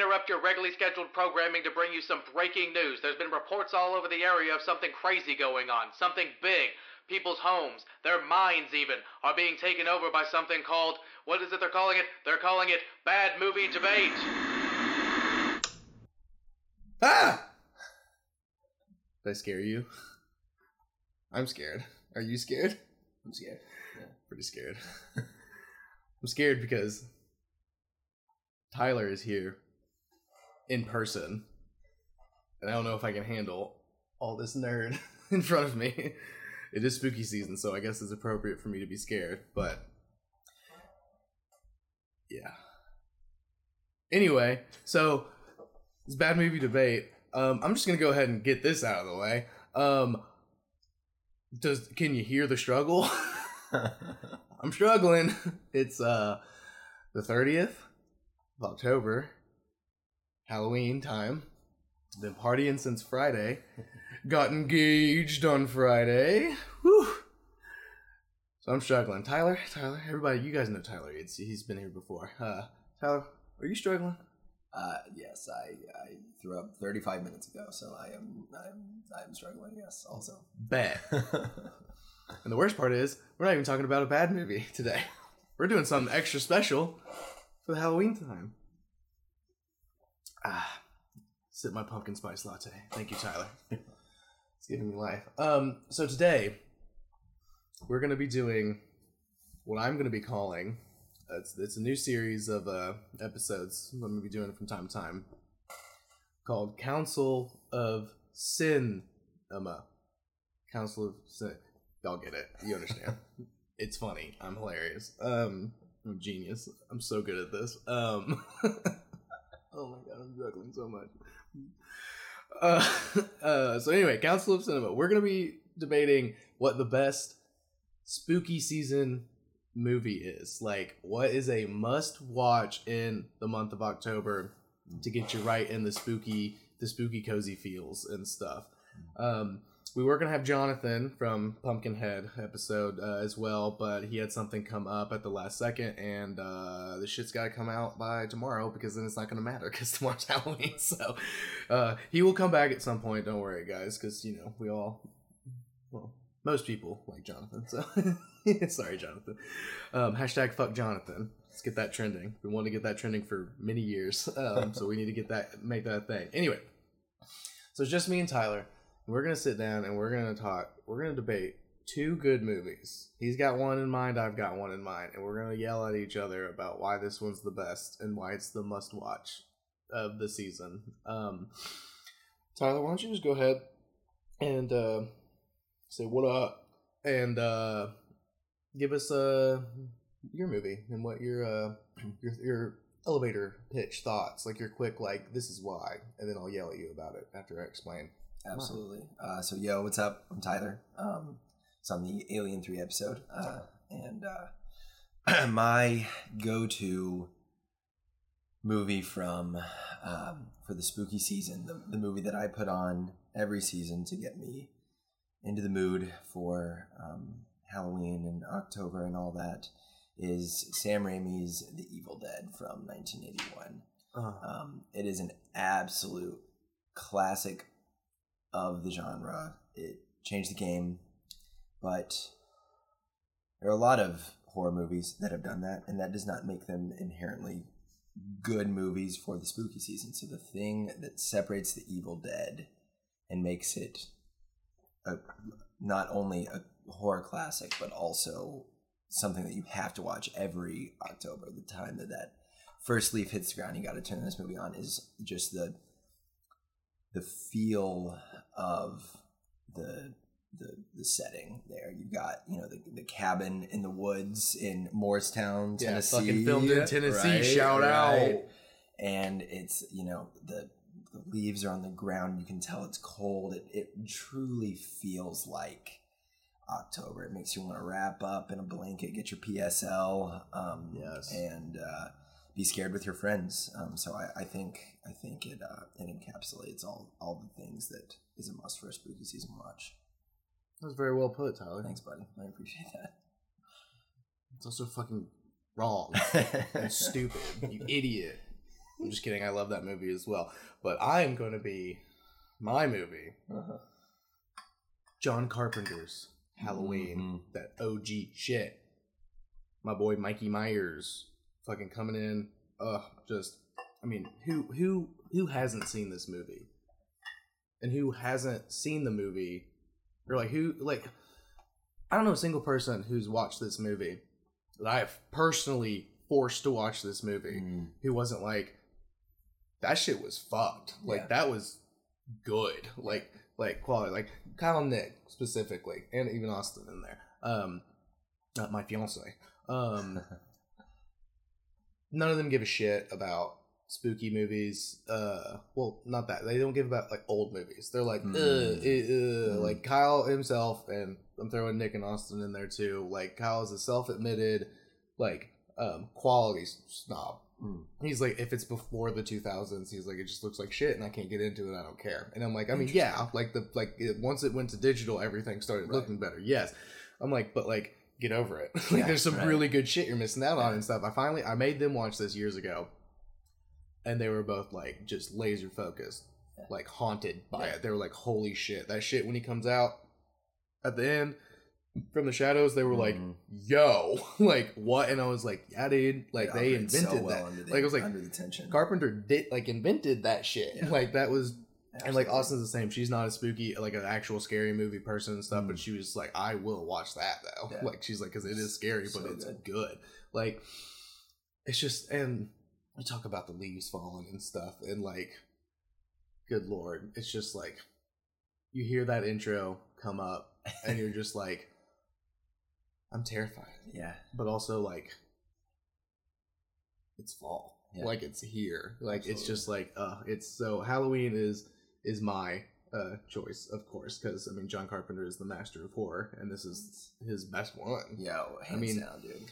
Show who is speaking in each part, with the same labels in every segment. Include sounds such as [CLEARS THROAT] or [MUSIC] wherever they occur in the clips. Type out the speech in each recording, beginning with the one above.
Speaker 1: interrupt your regularly scheduled programming to bring you some breaking news. There's been reports all over the area of something crazy going on, something big. People's homes, their minds even, are being taken over by something called, what is it they're calling it? They're calling it bad movie debate.
Speaker 2: Ah! Did I scare you? I'm scared. Are you scared?
Speaker 3: I'm scared.
Speaker 2: Pretty scared. [LAUGHS] I'm scared because Tyler is here in person. And I don't know if I can handle all this nerd [LAUGHS] in front of me. It is spooky season, so I guess it's appropriate for me to be scared, but yeah. Anyway, so it's bad movie debate. Um, I'm just gonna go ahead and get this out of the way. Um, does can you hear the struggle? [LAUGHS] I'm struggling. [LAUGHS] It's uh the 30th of October, Halloween time. Been partying since Friday. Got engaged on Friday. Whew. So I'm struggling. Tyler, Tyler, everybody, you guys know Tyler. It's he's been here before. Uh, Tyler, are you struggling?
Speaker 3: Uh, yes, I, I threw up 35 minutes ago, so I am I'm I'm struggling. Yes, also.
Speaker 2: Bet. [LAUGHS] And the worst part is, we're not even talking about a bad movie today. We're doing something extra special for the Halloween time. Ah, sip my pumpkin spice latte. Thank you, Tyler. [LAUGHS] it's giving me life. Um, so today we're gonna be doing what I'm gonna be calling. uh, It's, it's a new series of uh, episodes. I'm gonna be doing it from time to time. Called Council of Cinema. Council of Sin. Y'all get it. You understand. [LAUGHS] it's funny. I'm hilarious. Um, I'm a genius. I'm so good at this. Um, [LAUGHS] oh my god, I'm struggling so much. Uh, [LAUGHS] uh, so anyway, Council of Cinema. We're gonna be debating what the best spooky season movie is. Like, what is a must-watch in the month of October to get you right in the spooky, the spooky cozy feels and stuff. Um, we were gonna have Jonathan from Pumpkinhead episode uh, as well, but he had something come up at the last second, and uh, the shit's got to come out by tomorrow because then it's not gonna matter [LAUGHS] because tomorrow's Halloween. [LAUGHS] So uh, he will come back at some point. Don't worry, guys, because you know we all, well, most people like Jonathan. So [LAUGHS] sorry, Jonathan. Um, hashtag fuck Jonathan. Let's get that trending. We want to get that trending for many years, um, so we need to get that make that thing. Anyway, so it's just me and Tyler. We're gonna sit down and we're gonna talk. We're gonna debate two good movies. He's got one in mind. I've got one in mind, and we're gonna yell at each other about why this one's the best and why it's the must-watch of the season. Um, Tyler, why don't you just go ahead and uh, say what up and uh, give us uh, your movie and what your uh, your your elevator pitch thoughts, like your quick like this is why, and then I'll yell at you about it after I explain.
Speaker 3: Absolutely. Uh, so, yo, what's up? I'm Tyler. Um, it's on the Alien 3 episode. Uh, and uh, [CLEARS THROAT] my go to movie from um, for the spooky season, the, the movie that I put on every season to get me into the mood for um, Halloween and October and all that, is Sam Raimi's The Evil Dead from 1981.
Speaker 2: Uh,
Speaker 3: Um, it is an absolute classic of the genre. It changed the game, but there are a lot of horror movies that have done that, and that does not make them inherently good movies for the spooky season. So the thing that separates the Evil Dead and makes it a, not only a horror classic, but also something that you have to watch every October, the time that that first leaf hits the ground, you got to turn this movie on. Is just the the feel of the the the setting there. You've got you know the the cabin in the woods in Morristown,
Speaker 2: yeah,
Speaker 3: Tennessee.
Speaker 2: fucking filmed in Tennessee.
Speaker 3: right,
Speaker 2: shout out.
Speaker 3: And it's you know the the leaves are on the ground. You can tell it's cold. It it truly feels like October. It makes you want to wrap up in a blanket, get your PSL, um,
Speaker 2: Yes.
Speaker 3: and uh, be scared with your friends. Um, so I, I think I think it uh, it encapsulates all all the things that is a must for a spooky season watch.
Speaker 2: That was very well put, Tyler.
Speaker 3: Thanks, buddy. I appreciate that.
Speaker 2: It's also fucking wrong [LAUGHS] and stupid. You idiot. I'm just kidding. I love that movie as well. But I am going to be my movie,
Speaker 3: Uh-huh.
Speaker 2: John Carpenter's Halloween,
Speaker 3: Mhm.
Speaker 2: that OG shit. My boy Mikey Myers, fucking coming in. Ugh, just I mean, who who who hasn't seen this movie? And who hasn't seen the movie? Or like who like I don't know a single person who's watched this movie that I have personally forced to watch this movie
Speaker 3: Mm.
Speaker 2: who wasn't like that shit was fucked. Like
Speaker 3: Yeah.
Speaker 2: that was good. Like like quality. Like Kyle and Nick specifically, and even Austin in there. Um, not my fiance. Um, [LAUGHS] none of them give a shit about spooky movies. Uh, well, not that they don't give about like old movies. They're like,
Speaker 3: Mm.
Speaker 2: uh, uh,
Speaker 3: Mm.
Speaker 2: like Kyle himself, and I'm throwing Nick and Austin in there too. Like Kyle is a self-admitted like um quality snob.
Speaker 3: Mm.
Speaker 2: He's like, if it's before the 2000s, he's like, it just looks like shit, and I can't get into it. I don't care. And I'm like, I mean, yeah, like the like it, once it went to digital, everything started
Speaker 3: Right.
Speaker 2: looking better. Yes, I'm like, but like, get over it. [LAUGHS] like,
Speaker 3: Yeah,
Speaker 2: there's some
Speaker 3: right.
Speaker 2: really good shit you're missing out on and stuff. I finally, I made them watch this years ago, and they were both like just laser focused, like haunted by it. They were like, holy shit, that shit when he comes out at the end from the shadows, they were like,
Speaker 3: Mhm.
Speaker 2: yo, [LAUGHS] like what? And I was like, yeah, dude, like they
Speaker 3: operates so
Speaker 2: invented
Speaker 3: well
Speaker 2: that.
Speaker 3: the,
Speaker 2: Like, it was like,
Speaker 3: under the tension.
Speaker 2: Carpenter did like invented that shit. Like that was and like Austin's the same. She's not a spooky like an actual scary movie person and stuff,
Speaker 3: Mm.
Speaker 2: but she was like, I will watch that though.
Speaker 3: Yeah. [LAUGHS]
Speaker 2: Like she's like, because it is scary, but it's
Speaker 3: good.
Speaker 2: good. Like it's just and we talk about the leaves falling and stuff, and like, good lord, it's just like you hear that intro come up, and you're just like, I'm terrified [LAUGHS]
Speaker 3: yeah.
Speaker 2: but also like it's fall
Speaker 3: Yeah.
Speaker 2: like it's here like it's just like uh it's so halloween is is my uh choice of course because i mean john carpenter is the master of horror and this is his best one
Speaker 3: Yeah, hands
Speaker 2: mean-
Speaker 3: down, dude. [SIGHS]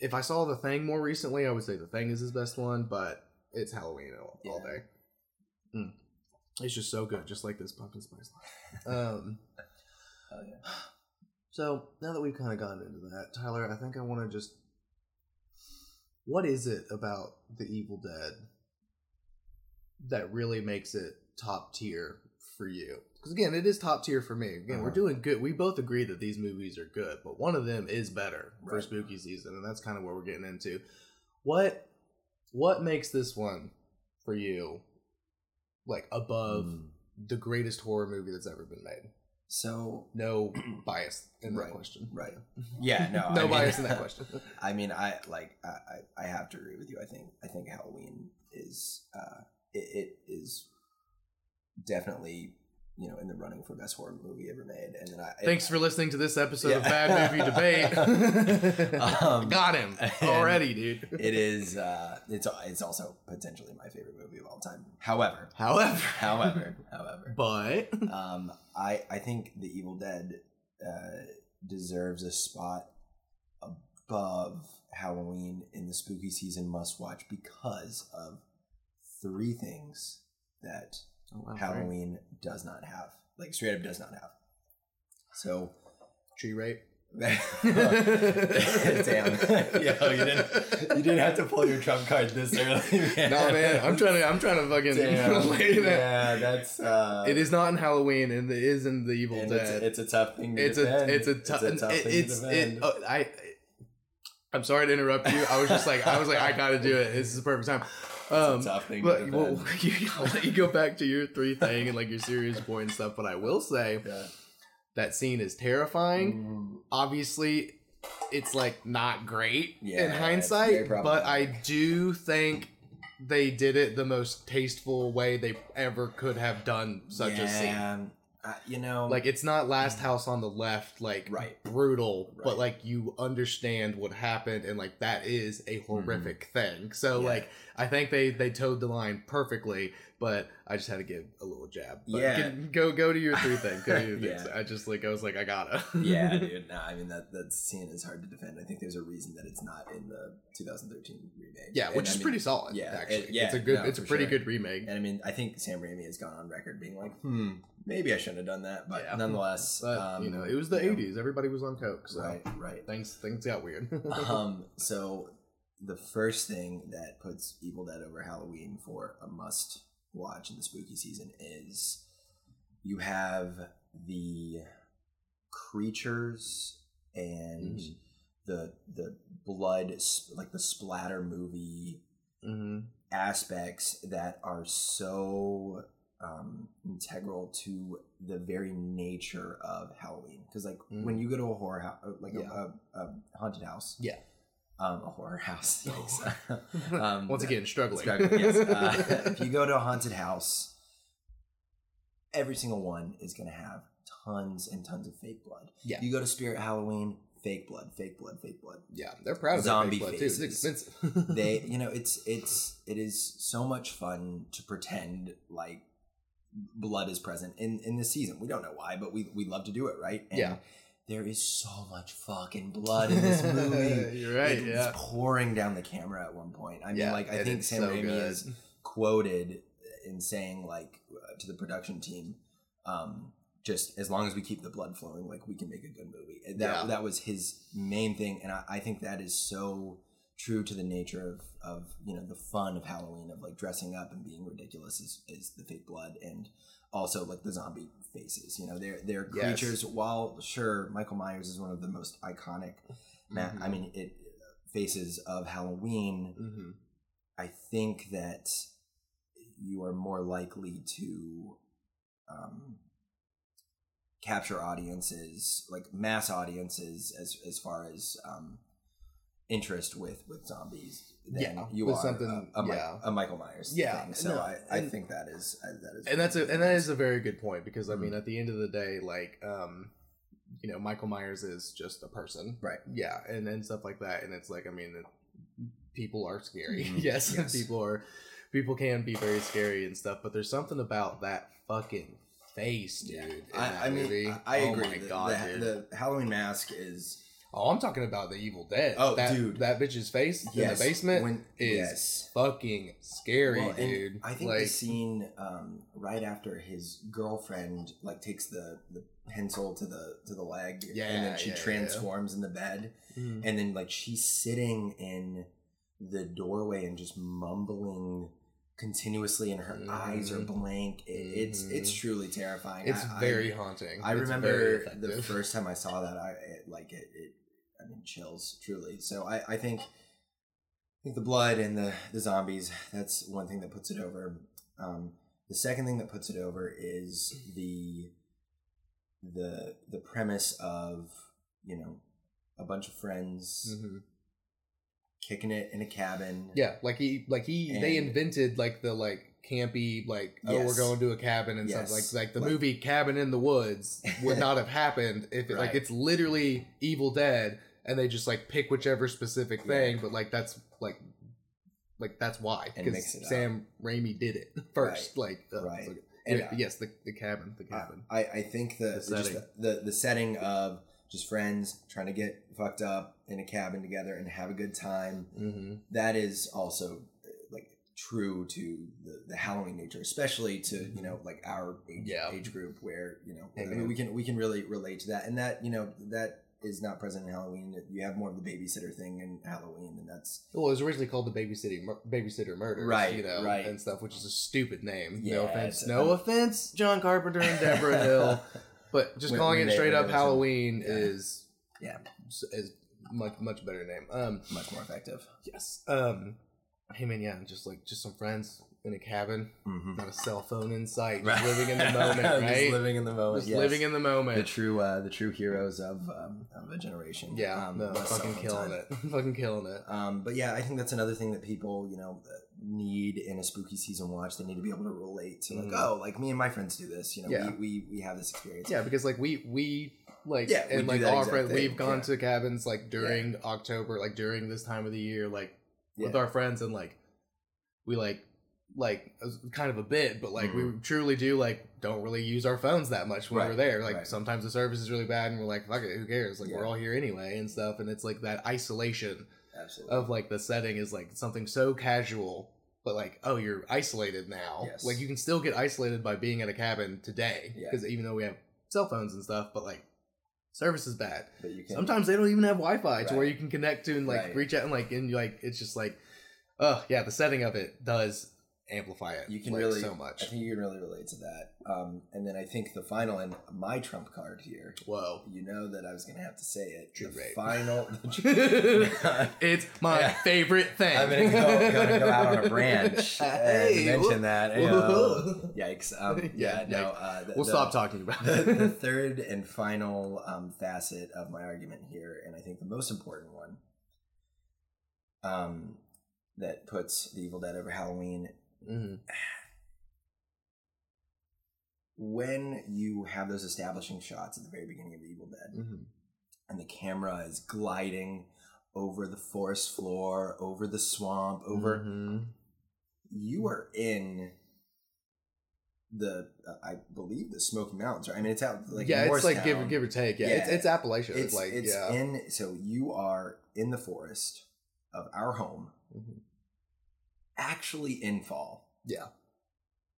Speaker 2: if i saw the thing more recently i would say the thing is his best one but it's halloween all, all day Mm. it's just so good just like this pumpkin spice [LAUGHS] um
Speaker 3: Oh yeah.
Speaker 2: So now that we've kind of gotten into that, Tyler, I think I want to just. What is it about the Evil Dead that really makes it top tier for you? Because again, it is top tier for me. Again, we're
Speaker 3: Uh-huh.
Speaker 2: doing good. We both agree that these movies are good, but one of them is better for spooky season, and that's kind of what we're getting into. What what makes this one for you like above
Speaker 3: Mm.
Speaker 2: the greatest horror movie that's ever been made?
Speaker 3: So
Speaker 2: No [CLEARS THROAT] bias in that
Speaker 3: Right,
Speaker 2: question.
Speaker 3: right. [LAUGHS] Yeah, no,
Speaker 2: no
Speaker 3: I mean-
Speaker 2: bias in that [LAUGHS] question.
Speaker 3: I mean, I like I, I I have to agree with you. I think I think Halloween is uh it, it is definitely you know in the running for best horror movie ever made. And then I
Speaker 2: Thanks for listening to this episode of Bad Movie Debate. [LAUGHS]
Speaker 3: Um,
Speaker 2: Got him already, dude.
Speaker 3: it is uh it's it's also potentially my favorite movie of all time. However,
Speaker 2: However,
Speaker 3: however, however,
Speaker 2: but
Speaker 3: um, I I think The Evil Dead uh, deserves a spot above Halloween in the spooky season must watch because of three things that
Speaker 2: Oh,
Speaker 3: Halloween does not have, like straight up does not have. So,
Speaker 2: tree rape. [LAUGHS]
Speaker 3: damn, [LAUGHS] yo, you didn't you didn't have to pull your trump card this early, [LAUGHS] man.
Speaker 2: No man, I'm trying to. I'm trying to fucking
Speaker 3: Damn. Yeah, that's uh,
Speaker 2: It is not in Halloween, and it is in the Evil
Speaker 3: and
Speaker 2: Dead.
Speaker 3: It's, it's a tough thing to
Speaker 2: it's
Speaker 3: defend.
Speaker 2: a it's a, tou-
Speaker 3: it's a tough
Speaker 2: it-
Speaker 3: thing
Speaker 2: it's
Speaker 3: to
Speaker 2: it, oh, I I'm sorry to interrupt you. I was just like I was like I gotta do it. This is the perfect time. Um,
Speaker 3: tough thing
Speaker 2: but
Speaker 3: to
Speaker 2: well, [LAUGHS] you, I'll let you go back to your three thing and like your serious boy point and stuff. But I will say
Speaker 3: yeah.
Speaker 2: that scene is terrifying.
Speaker 3: Mm,
Speaker 2: Obviously, it's like not great
Speaker 3: Yeah,
Speaker 2: in hindsight, but I do think they did it the most tasteful way they ever could have done such a scene.
Speaker 3: Uh, you know,
Speaker 2: Like it's not Last House on the Left, like
Speaker 3: Right.
Speaker 2: brutal, but like you understand what happened, and like that is a horrific thing. So
Speaker 3: Mm-hmm. Yeah.
Speaker 2: like I think they they towed the line perfectly, but I just had to give a little jab. But
Speaker 3: Yeah.
Speaker 2: get- go go to your three thing. Go to your [LAUGHS]
Speaker 3: Yeah.
Speaker 2: I just like I was like I gotta.
Speaker 3: yeah, [LAUGHS] dude. No, I mean that that scene is hard to defend. I think there's a reason that it's not in the 2013 remake.
Speaker 2: Yeah,
Speaker 3: And
Speaker 2: which
Speaker 3: I
Speaker 2: is
Speaker 3: mean-
Speaker 2: pretty solid.
Speaker 3: yeah,
Speaker 2: actually,
Speaker 3: it- yeah,
Speaker 2: it's a good,
Speaker 3: no,
Speaker 2: it's a pretty
Speaker 3: sure.
Speaker 2: good remake.
Speaker 3: And I mean, I think Sam Raimi has gone on record being like, "Hmm, maybe I shouldn't have done that," but
Speaker 2: Yeah.
Speaker 3: nonetheless,
Speaker 2: But
Speaker 3: um,
Speaker 2: you know, it was the
Speaker 3: you know,
Speaker 2: '80s. Everybody was on coke, so
Speaker 3: right? Right.
Speaker 2: things things got weird. [LAUGHS]
Speaker 3: um, so the first thing that puts Evil Dead over Halloween for a must watch in the spooky season is you have the creatures and
Speaker 2: Mhm.
Speaker 3: the the blood like the splatter movie
Speaker 2: Mm-hmm.
Speaker 3: aspects that are so um, integral to the very nature of Halloween. Because like
Speaker 2: Mhm.
Speaker 3: when you go to a horror house, like a- a, a, haunted house,
Speaker 2: Yeah.
Speaker 3: Um, a horror house. [LAUGHS] yikes. [LAUGHS] Um,
Speaker 2: Once again, struggling.
Speaker 3: struggling, yes. [LAUGHS] Uh, if you go to a haunted house, every single one is going to have tons and tons of fake blood.
Speaker 2: Yeah.
Speaker 3: You go to Spirit Halloween, fake blood, fake blood, fake blood.
Speaker 2: yeah, they're proud of
Speaker 3: Zombie
Speaker 2: fake blood too. It's expensive.
Speaker 3: they you know it's it's it is so much fun to pretend like blood is present in in this season we don't know why but we we love to do it right and
Speaker 2: Yeah.
Speaker 3: There is so much fucking blood in this [LAUGHS] movie
Speaker 2: You're right.
Speaker 3: it's
Speaker 2: yeah.
Speaker 3: pouring down the camera at one point i mean
Speaker 2: Yeah,
Speaker 3: like i think sam
Speaker 2: so
Speaker 3: raimi
Speaker 2: good.
Speaker 3: is quoted in saying like uh, to the production team um just as long as we keep the blood flowing like we can make a good movie And that
Speaker 2: Yeah.
Speaker 3: that was his main thing and I, I think that is so true to the nature of of you know the fun of halloween of like dressing up and being ridiculous is, is the fake blood and also like the zombie faces you know they're they're
Speaker 2: Yes.
Speaker 3: creatures while sure michael myers is one of the most iconic ma- i mean it faces of halloween
Speaker 2: Mhm.
Speaker 3: I think that you are more likely to um, capture audiences, like mass audiences, as as far as um, interest with with zombies
Speaker 2: Yeah,
Speaker 3: you
Speaker 2: with
Speaker 3: are
Speaker 2: something-
Speaker 3: a, a,
Speaker 2: yeah.
Speaker 3: a Michael Myers
Speaker 2: Yeah,
Speaker 3: thing. So
Speaker 2: no,
Speaker 3: I, I
Speaker 2: and-
Speaker 3: think that is that is
Speaker 2: and that's a and that is a very good point because I mean
Speaker 3: Mhm.
Speaker 2: at the end of the day like um you know Michael Myers is just a person
Speaker 3: Right.
Speaker 2: yeah and and stuff like that and it's like I mean people are scary
Speaker 3: Mhm. [LAUGHS]
Speaker 2: yes,
Speaker 3: Yes.
Speaker 2: people are people can be very scary and stuff but there's something about that fucking face dude
Speaker 3: Yeah.
Speaker 2: in
Speaker 3: I,
Speaker 2: that
Speaker 3: I mean. I, I
Speaker 2: oh
Speaker 3: agree.
Speaker 2: my
Speaker 3: The-
Speaker 2: god
Speaker 3: the,
Speaker 2: dude
Speaker 3: the Halloween mask is
Speaker 2: oh I'm talking about the Evil Dead
Speaker 3: Oh,
Speaker 2: that,
Speaker 3: dude.
Speaker 2: that bitch's face in the basement
Speaker 3: when,
Speaker 2: is
Speaker 3: yes.
Speaker 2: fucking scary
Speaker 3: Well,
Speaker 2: dude
Speaker 3: I think
Speaker 2: like
Speaker 3: the scene um, right after his girlfriend like takes the, the pencil to the to the leg,
Speaker 2: Yeah,
Speaker 3: and then she
Speaker 2: yeah, yeah.
Speaker 3: transforms in the bed,
Speaker 2: Mhm.
Speaker 3: and then like she's sitting in the doorway and just mumbling continuously, and her eyes are
Speaker 2: Mhm.
Speaker 3: blank. It, It's it's
Speaker 2: Mhm.
Speaker 3: truly terrifying.
Speaker 2: it's
Speaker 3: I- I-
Speaker 2: very haunting
Speaker 3: I
Speaker 2: It's
Speaker 3: remember the first time I saw that, I it, like it, it. I mean, chills, truly. So I, I think, I think the blood and the the zombies. That's one thing that puts it over. Um, the second thing that puts it over is the the the premise of you know a bunch of friends
Speaker 2: Mhm.
Speaker 3: kicking it in a cabin.
Speaker 2: Yeah, like he, like he, they invented like the like campy, like oh we're going to a cabin and
Speaker 3: Yes.
Speaker 2: stuff. Like like the
Speaker 3: Like-
Speaker 2: movie Cabin in the Woods would not [LAUGHS] have happened if it, like it's literally Evil Dead and they just like pick whichever specific thing,
Speaker 3: Yeah.
Speaker 2: but like that's like like that's why because
Speaker 3: it up.
Speaker 2: Sam Raimi did it [LAUGHS] first. Like uh,
Speaker 3: Right. And
Speaker 2: yeah, yes, the the cabin, the cabin.
Speaker 3: I I think the
Speaker 2: The
Speaker 3: the,
Speaker 2: setting.
Speaker 3: the, the the setting of just friends trying to get fucked up in a cabin together and have a good time.
Speaker 2: mm-hmm.
Speaker 3: That is also uh, like true to the, the Halloween nature, especially to you know like our age,
Speaker 2: Yeah.
Speaker 3: age group where you know I mean we can we can really relate to that, and that you know that is not present in Halloween. You have more of the babysitter thing in Halloween, and that's
Speaker 2: Well, it was originally called the Babysitting Mur- Babysitter Murders,
Speaker 3: Right,
Speaker 2: You know,
Speaker 3: right.
Speaker 2: and stuff, which is a stupid name.
Speaker 3: Yeah,
Speaker 2: no offense, no offense, John Carpenter and Deborah [LAUGHS] Hill, but just
Speaker 3: When-
Speaker 2: calling
Speaker 3: when
Speaker 2: it straight up. Halloween
Speaker 3: Yeah.
Speaker 2: is
Speaker 3: Yeah.
Speaker 2: is much much better name. Um,
Speaker 3: much more effective.
Speaker 2: yes. Um, hey man, yeah, just like just some friends in a cabin,
Speaker 3: Mm-hmm.
Speaker 2: not a cell phone in sight, just living in the [LAUGHS] moment,
Speaker 3: just
Speaker 2: right?
Speaker 3: living in the moment.
Speaker 2: Just
Speaker 3: yes.
Speaker 2: living in the moment.
Speaker 3: the true uh, the true heroes of um, of a generation.
Speaker 2: yeah,
Speaker 3: um,
Speaker 2: no, fucking killing
Speaker 3: time.
Speaker 2: it, [LAUGHS] fucking killing it.
Speaker 3: Um, but yeah, I think that's another thing that people you know uh, need in a spooky season watch. They need to be able to relate to like,
Speaker 2: Mhm.
Speaker 3: oh, like me and my friends do this. You know,
Speaker 2: Yeah.
Speaker 3: we, we we have this experience.
Speaker 2: Yeah, because like we we like
Speaker 3: yeah,
Speaker 2: and like our friends, we've gone
Speaker 3: yeah.
Speaker 2: to cabins like during October, like during this time of the year, like with our friends, and like we like like kind of a bit, but like we
Speaker 3: Mhm.
Speaker 2: truly do like don't really use our phones that much when
Speaker 3: Right,
Speaker 2: we're there. Like
Speaker 3: right.
Speaker 2: sometimes the service is really bad, and we're like, fuck it, who cares? Like
Speaker 3: Yeah.
Speaker 2: we're all here anyway and stuff, and it's like that isolation
Speaker 3: absolutely.
Speaker 2: of like the setting is like something so casual. But like, oh, you're isolated now.
Speaker 3: Yes.
Speaker 2: Like you can still get isolated by being at a cabin today,
Speaker 3: Yeah.
Speaker 2: because even though we have cell phones and stuff, but like service is bad.
Speaker 3: But you can
Speaker 2: Sometimes they don't even have Wi-Fi to where you can connect to and like
Speaker 3: Right.
Speaker 2: reach out and like and like it's just like, oh yeah, the setting of it does amplify it.
Speaker 3: you can
Speaker 2: like,
Speaker 3: really
Speaker 2: so
Speaker 3: I
Speaker 2: much.
Speaker 3: think you can really relate to that. Um, and then I think the final and my trump card here.
Speaker 2: Whoa.
Speaker 3: You know that I was gonna have to say it.
Speaker 2: True
Speaker 3: the final. [LAUGHS] [LAUGHS]
Speaker 2: it's my
Speaker 3: Yeah.
Speaker 2: favorite thing.
Speaker 3: I'm gonna go, gonna go out on a branch [LAUGHS]
Speaker 2: Hey,
Speaker 3: and mention that. you
Speaker 2: whoa.
Speaker 3: know. Yikes! Um, yeah,
Speaker 2: Yeah,
Speaker 3: no. Uh, the,
Speaker 2: We'll
Speaker 3: the-
Speaker 2: stop talking about
Speaker 3: the, the third and final um, facet of my argument here, and I think the most important one, um, that puts the Evil Dead over Halloween,
Speaker 2: Mhm.
Speaker 3: when you have those establishing shots at the very beginning of Evil Dead,
Speaker 2: Mhm.
Speaker 3: and the camera is gliding over the forest floor, over the swamp, over
Speaker 2: Mhm.
Speaker 3: you are in the uh, I believe the Smoky Mountains. Right? I mean, it's out like
Speaker 2: yeah, it's like give
Speaker 3: Morristown.
Speaker 2: give or take. Yeah,
Speaker 3: Yeah.
Speaker 2: it's it's Appalachia.
Speaker 3: it's
Speaker 2: like
Speaker 3: it's
Speaker 2: yeah.
Speaker 3: in so you are in the forest of our home
Speaker 2: Mhm.
Speaker 3: Actually in fall
Speaker 2: Yeah.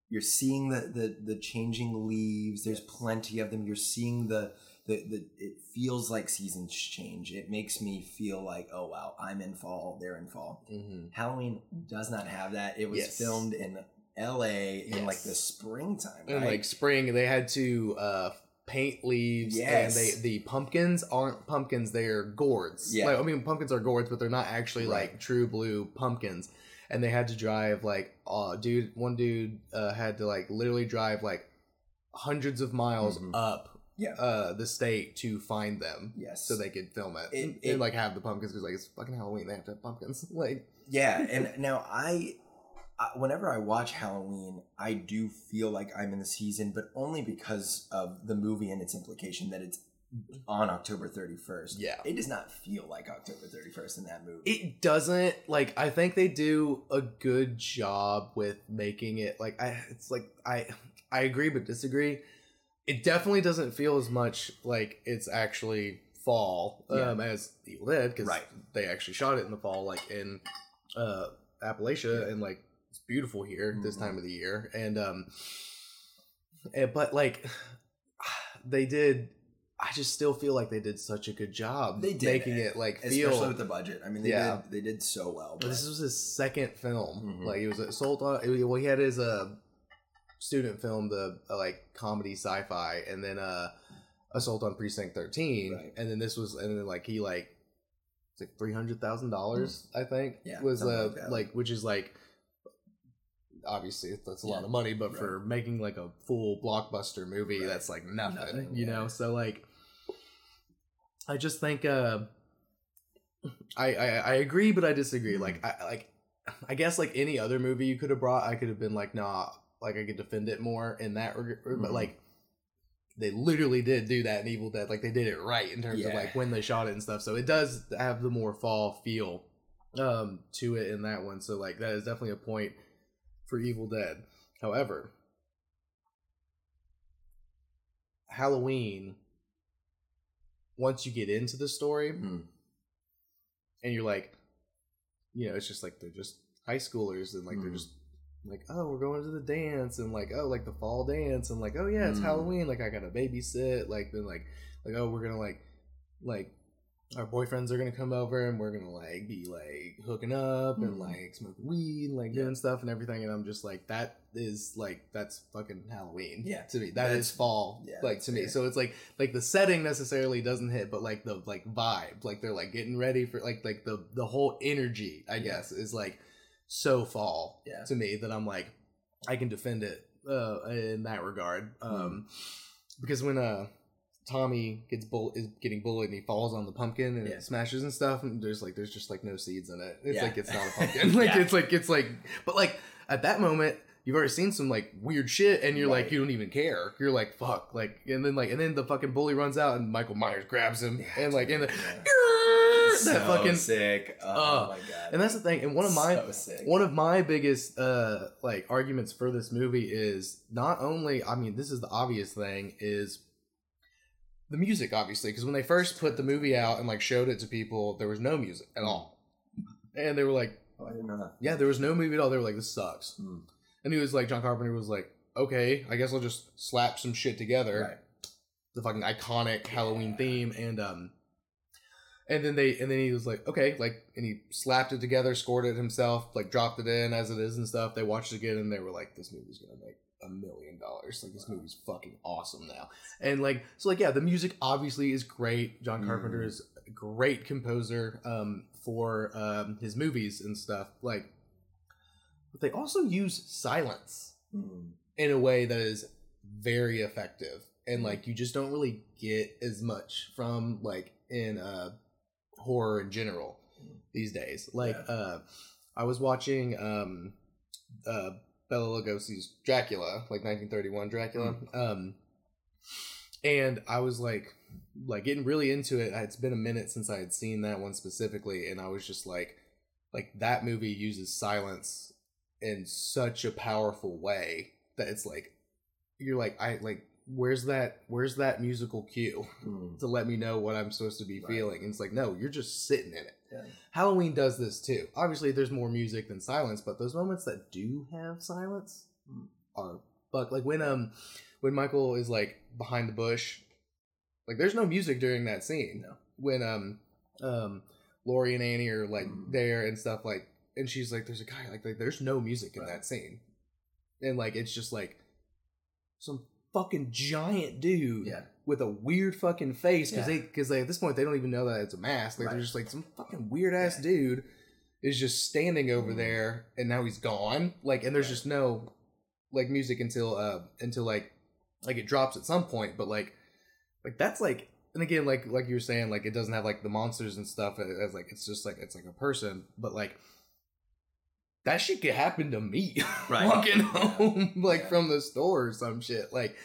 Speaker 3: you're seeing the the, the changing leaves there's plenty of them you're seeing the, the the it feels like seasons change it makes me feel like oh wow i'm in fall they're in fall
Speaker 2: Mhm.
Speaker 3: halloween does not have that it was
Speaker 2: Yes.
Speaker 3: filmed in la in like the springtime right?
Speaker 2: like spring, they had to uh paint leaves
Speaker 3: Yes.
Speaker 2: and they the pumpkins aren't pumpkins they're gourds
Speaker 3: Yeah.
Speaker 2: like, i mean pumpkins are gourds but they're not actually
Speaker 3: Right.
Speaker 2: like true blue pumpkins and they had to drive like uh dude one dude uh had to like literally drive like hundreds of miles
Speaker 3: Mhm.
Speaker 2: up
Speaker 3: Yeah.
Speaker 2: uh the state to find them
Speaker 3: yes
Speaker 2: so they could film it,
Speaker 3: It-
Speaker 2: and,
Speaker 3: it-
Speaker 2: and, like have the pumpkins because like it's fucking halloween they have to have pumpkins [LAUGHS] like
Speaker 3: Yeah, and now I, I, whenever I watch Halloween, I do feel like I'm in the season, but only because of the movie and its implication that it's on October 31st.
Speaker 2: Yeah.
Speaker 3: it does not feel like October 31st in that movie.
Speaker 2: it doesn't like i think they do a good job with making it like i it's like i i agree but disagree it definitely doesn't feel as much like it's actually fall
Speaker 3: Yeah.
Speaker 2: um as evil dead because
Speaker 3: Right.
Speaker 2: they actually shot it in the fall like in uh appalachia
Speaker 3: Yeah.
Speaker 2: and like it's beautiful here this
Speaker 3: Mhm.
Speaker 2: time of the year and um eh, but like [SIGHS] they did i just still feel like they did such a good job
Speaker 3: They did,
Speaker 2: making it like
Speaker 3: Especially
Speaker 2: feel
Speaker 3: with the budget. I mean, they
Speaker 2: Yeah.
Speaker 3: did they did so well.
Speaker 2: but this was his second film.
Speaker 3: Mhm.
Speaker 2: Like he was assault on. Well, he had his uh student film, the uh, like comedy sci-fi, and then uh assault on precinct thirteen,
Speaker 3: Right.
Speaker 2: and then this was, and then like he like it's like three hundred thousand dollars, I think.
Speaker 3: Yeah,
Speaker 2: was uh
Speaker 3: like
Speaker 2: like which is like obviously that's a lot of money, but for making like a full blockbuster movie,
Speaker 3: Right.
Speaker 2: that's like nothing,
Speaker 3: Nothing,
Speaker 2: you
Speaker 3: yeah.
Speaker 2: know. So like, I just think uh I, I I agree, but I disagree. Like I like I guess like any other movie you could have brought, I could have been like, nah, like I could defend it more in that regard. But
Speaker 3: Mhm.
Speaker 2: like they literally did do that in Evil Dead. Like they did it right in terms of like when they shot it and stuff. So it does have the more fall feel um to it in that one. So like that is definitely a point for Evil Dead. However, Halloween once you get into the story
Speaker 3: Mhm.
Speaker 2: and you're like you know it's just like they're just high schoolers and like they're
Speaker 3: Mhm.
Speaker 2: just like oh we're going to the dance and like oh like the fall dance and like oh yeah it's
Speaker 3: Mm.
Speaker 2: halloween like i gotta babysit like then like like oh we're gonna like like our boyfriends are gonna come over and we're gonna like be like hooking up and
Speaker 3: Mm.
Speaker 2: like smoking weed and like
Speaker 3: Yeah.
Speaker 2: doing stuff and everything and i'm just like that is like that's fucking halloween
Speaker 3: Yeah.
Speaker 2: to me that is
Speaker 3: That's-
Speaker 2: fall
Speaker 3: yeah,
Speaker 2: like to me
Speaker 3: fair.
Speaker 2: so it's like like the setting necessarily doesn't hit but like the like vibe like they're like getting ready for like like the the whole energy i
Speaker 3: Yeah.
Speaker 2: guess is like so fall
Speaker 3: Yeah.
Speaker 2: to me that i'm like i can defend it uh in that regard um because when uh tommy gets bull is getting bullied and he falls on the pumpkin and
Speaker 3: Yeah.
Speaker 2: it smashes and stuff and there's like there's just like no seeds in it it's
Speaker 3: Yeah.
Speaker 2: like it's not a [LAUGHS] pumpkin [LAUGHS] like
Speaker 3: Yeah.
Speaker 2: it's like it's like but like at that moment you've already seen some like weird shit and you're like you don't even care you're like fuck like and then like and then the fucking bully runs out and michael myers grabs him and like and the [LAUGHS] that fucking
Speaker 3: sick. Oh,
Speaker 2: Uh,
Speaker 3: my god.
Speaker 2: and that's the thing and one of my
Speaker 3: So
Speaker 2: one of my biggest uh like arguments for this movie is not only i mean this is the obvious thing is the music obviously because when they first put the movie out and like showed it to people there was no music at all and they were like
Speaker 3: Oh, I didn't know that.
Speaker 2: yeah there was no movie at all they were like this sucks
Speaker 3: Mm.
Speaker 2: and he was like john carpenter was like okay i guess i'll just slap some shit together
Speaker 3: Right.
Speaker 2: the fucking iconic Halloween theme, and um, and then they and then he was like, okay, like, and he slapped it together, scored it himself, like dropped it in as it is and stuff. They watched it again, and they were like, this movie's gonna make a million dollars. Like this movie's fucking awesome now. And like so like yeah, the music obviously is great. John Carpenter
Speaker 3: Mm.
Speaker 2: is a great composer um for um his movies and stuff. Like but they also use silence
Speaker 3: Mm.
Speaker 2: in a way that is very effective. And like you just don't really get as much from like in uh horror in general these days. Like
Speaker 3: Yeah.
Speaker 2: uh I was watching um uh Bela Lugosi's Dracula, like 1931 Dracula. Um and I was like like getting really into it. It's been a minute since I had seen that one specifically and I was just like like that movie uses silence in such a powerful way that it's like you're like I like where's that where's that musical cue
Speaker 3: Mm.
Speaker 2: to let me know what I'm supposed to be
Speaker 3: Right.
Speaker 2: feeling? And it's like no, you're just sitting in it.
Speaker 3: Yeah.
Speaker 2: Halloween does this too. Obviously, there's more music than silence, but those moments that do have silence
Speaker 3: Mm.
Speaker 2: are fuck. Like when um when Michael is like behind the bush, like there's no music during that scene.
Speaker 3: No.
Speaker 2: When um um Laurie and Annie are like
Speaker 3: Mm.
Speaker 2: there and stuff like, and she's like, "There's a guy like, like there's no music in
Speaker 3: Right.
Speaker 2: that scene," and like it's just like some fucking giant dude
Speaker 3: Yeah.
Speaker 2: with a weird fucking face because
Speaker 3: Yeah.
Speaker 2: they because they at this point they don't even know that it's a mask. Like
Speaker 3: Right.
Speaker 2: they're just like some fucking weird ass
Speaker 3: Yeah.
Speaker 2: dude is just standing over
Speaker 3: Mhm.
Speaker 2: there and now he's gone. Like and there's just no like music until uh until like like it drops at some point, but like like that's like and again like like you were saying like it doesn't have like the monsters and stuff as like it's just like it's like a person, but like that shit could happen to me [LAUGHS]
Speaker 3: Right.
Speaker 2: walking
Speaker 3: Yeah.
Speaker 2: home [LAUGHS] like
Speaker 3: Yeah.
Speaker 2: from the store or some shit. Like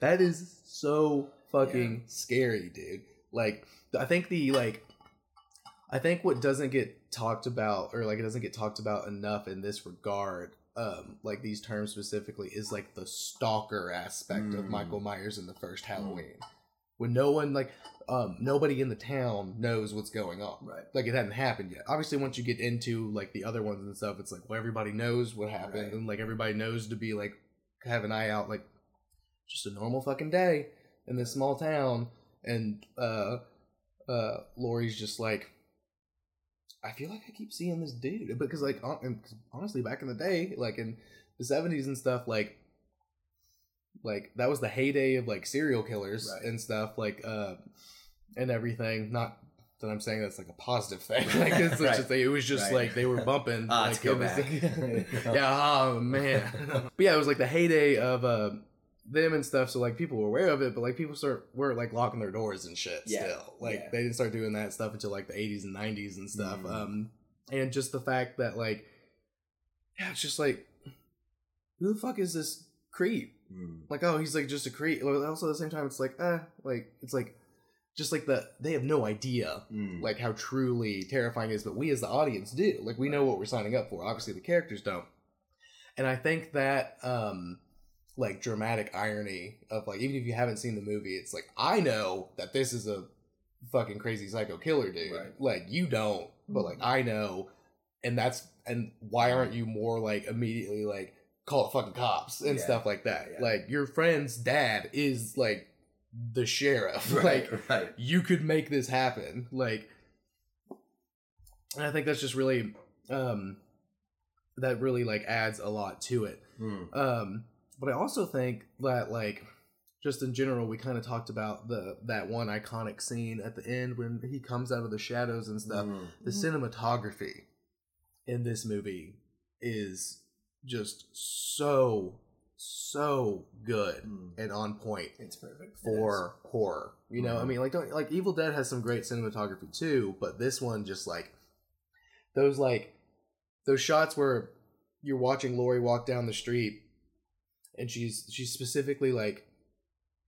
Speaker 2: that is so fucking scary, dude. Like I think the like I think what doesn't get talked about or like it doesn't get talked about enough in this regard um like these terms specifically is like the stalker aspect of
Speaker 3: Mm.
Speaker 2: Michael Myers in the first Halloween. When no one like um nobody in the town knows what's going on
Speaker 3: Right.
Speaker 2: like it hadn't happened yet. Obviously, once you get into like the other ones and stuff, it's like well, everybody knows what happened,
Speaker 3: Right.
Speaker 2: and like everybody knows to be like have an eye out, like just a normal fucking day in this small town. And uh, uh, Laurie's just like, I feel like I keep seeing this dude because like honestly, back in the day, like in the seventies and stuff, like like that was the heyday of like serial killers
Speaker 3: Right.
Speaker 2: and stuff, like uh, and everything. Not that I'm saying that's like a positive thing. [LAUGHS] Like it's
Speaker 3: Right.
Speaker 2: just it was just
Speaker 3: Right.
Speaker 2: like they were bumping.
Speaker 3: Ah,
Speaker 2: like,
Speaker 3: let's go back. [LAUGHS]
Speaker 2: yeah, oh man. [LAUGHS] but yeah, it was like the heyday of uh, them and stuff. So like people were aware of it, but like people start were like locking their doors and shit.
Speaker 3: Yeah,
Speaker 2: Still, like
Speaker 3: yeah.
Speaker 2: they didn't start doing that stuff until like the 80s and 90s and stuff.
Speaker 3: Mhm.
Speaker 2: Um, and just the fact that like, yeah, it's just like, who the fuck is this creep?
Speaker 3: Mm.
Speaker 2: like oh he's like just a creep. Also at the same time it's like eh like it's like just like the they have no idea
Speaker 3: Mm.
Speaker 2: like how truly terrifying it is but we as the audience do. Like we know what we're signing up for. Obviously the characters don't. And i think that um like dramatic irony of like even if you haven't seen the movie it's like i know that this is a fucking crazy psycho killer dude.
Speaker 3: Right.
Speaker 2: like you don't but like i know. And that's and why aren't you more like immediately like call it fucking cops and
Speaker 3: Yeah.
Speaker 2: stuff like that
Speaker 3: Yeah.
Speaker 2: like your friend's dad is like the sheriff [LAUGHS]
Speaker 3: Right.
Speaker 2: like
Speaker 3: right.
Speaker 2: you could make this happen like and i think that's just really um that really like adds a lot to it
Speaker 3: Mm.
Speaker 2: um but i also think that like just in general we kind of talked about the that one iconic scene at the end when he comes out of the shadows and stuff
Speaker 3: Mm.
Speaker 2: the cinematography in this movie is just so so good
Speaker 3: Mm.
Speaker 2: and on point
Speaker 3: It's perfect
Speaker 2: for horror. You know, I
Speaker 3: Mhm.
Speaker 2: mean, like don't like Evil Dead has some great cinematography too, but this one just like those like those shots where you're watching Laurie walk down the street and she's she's specifically like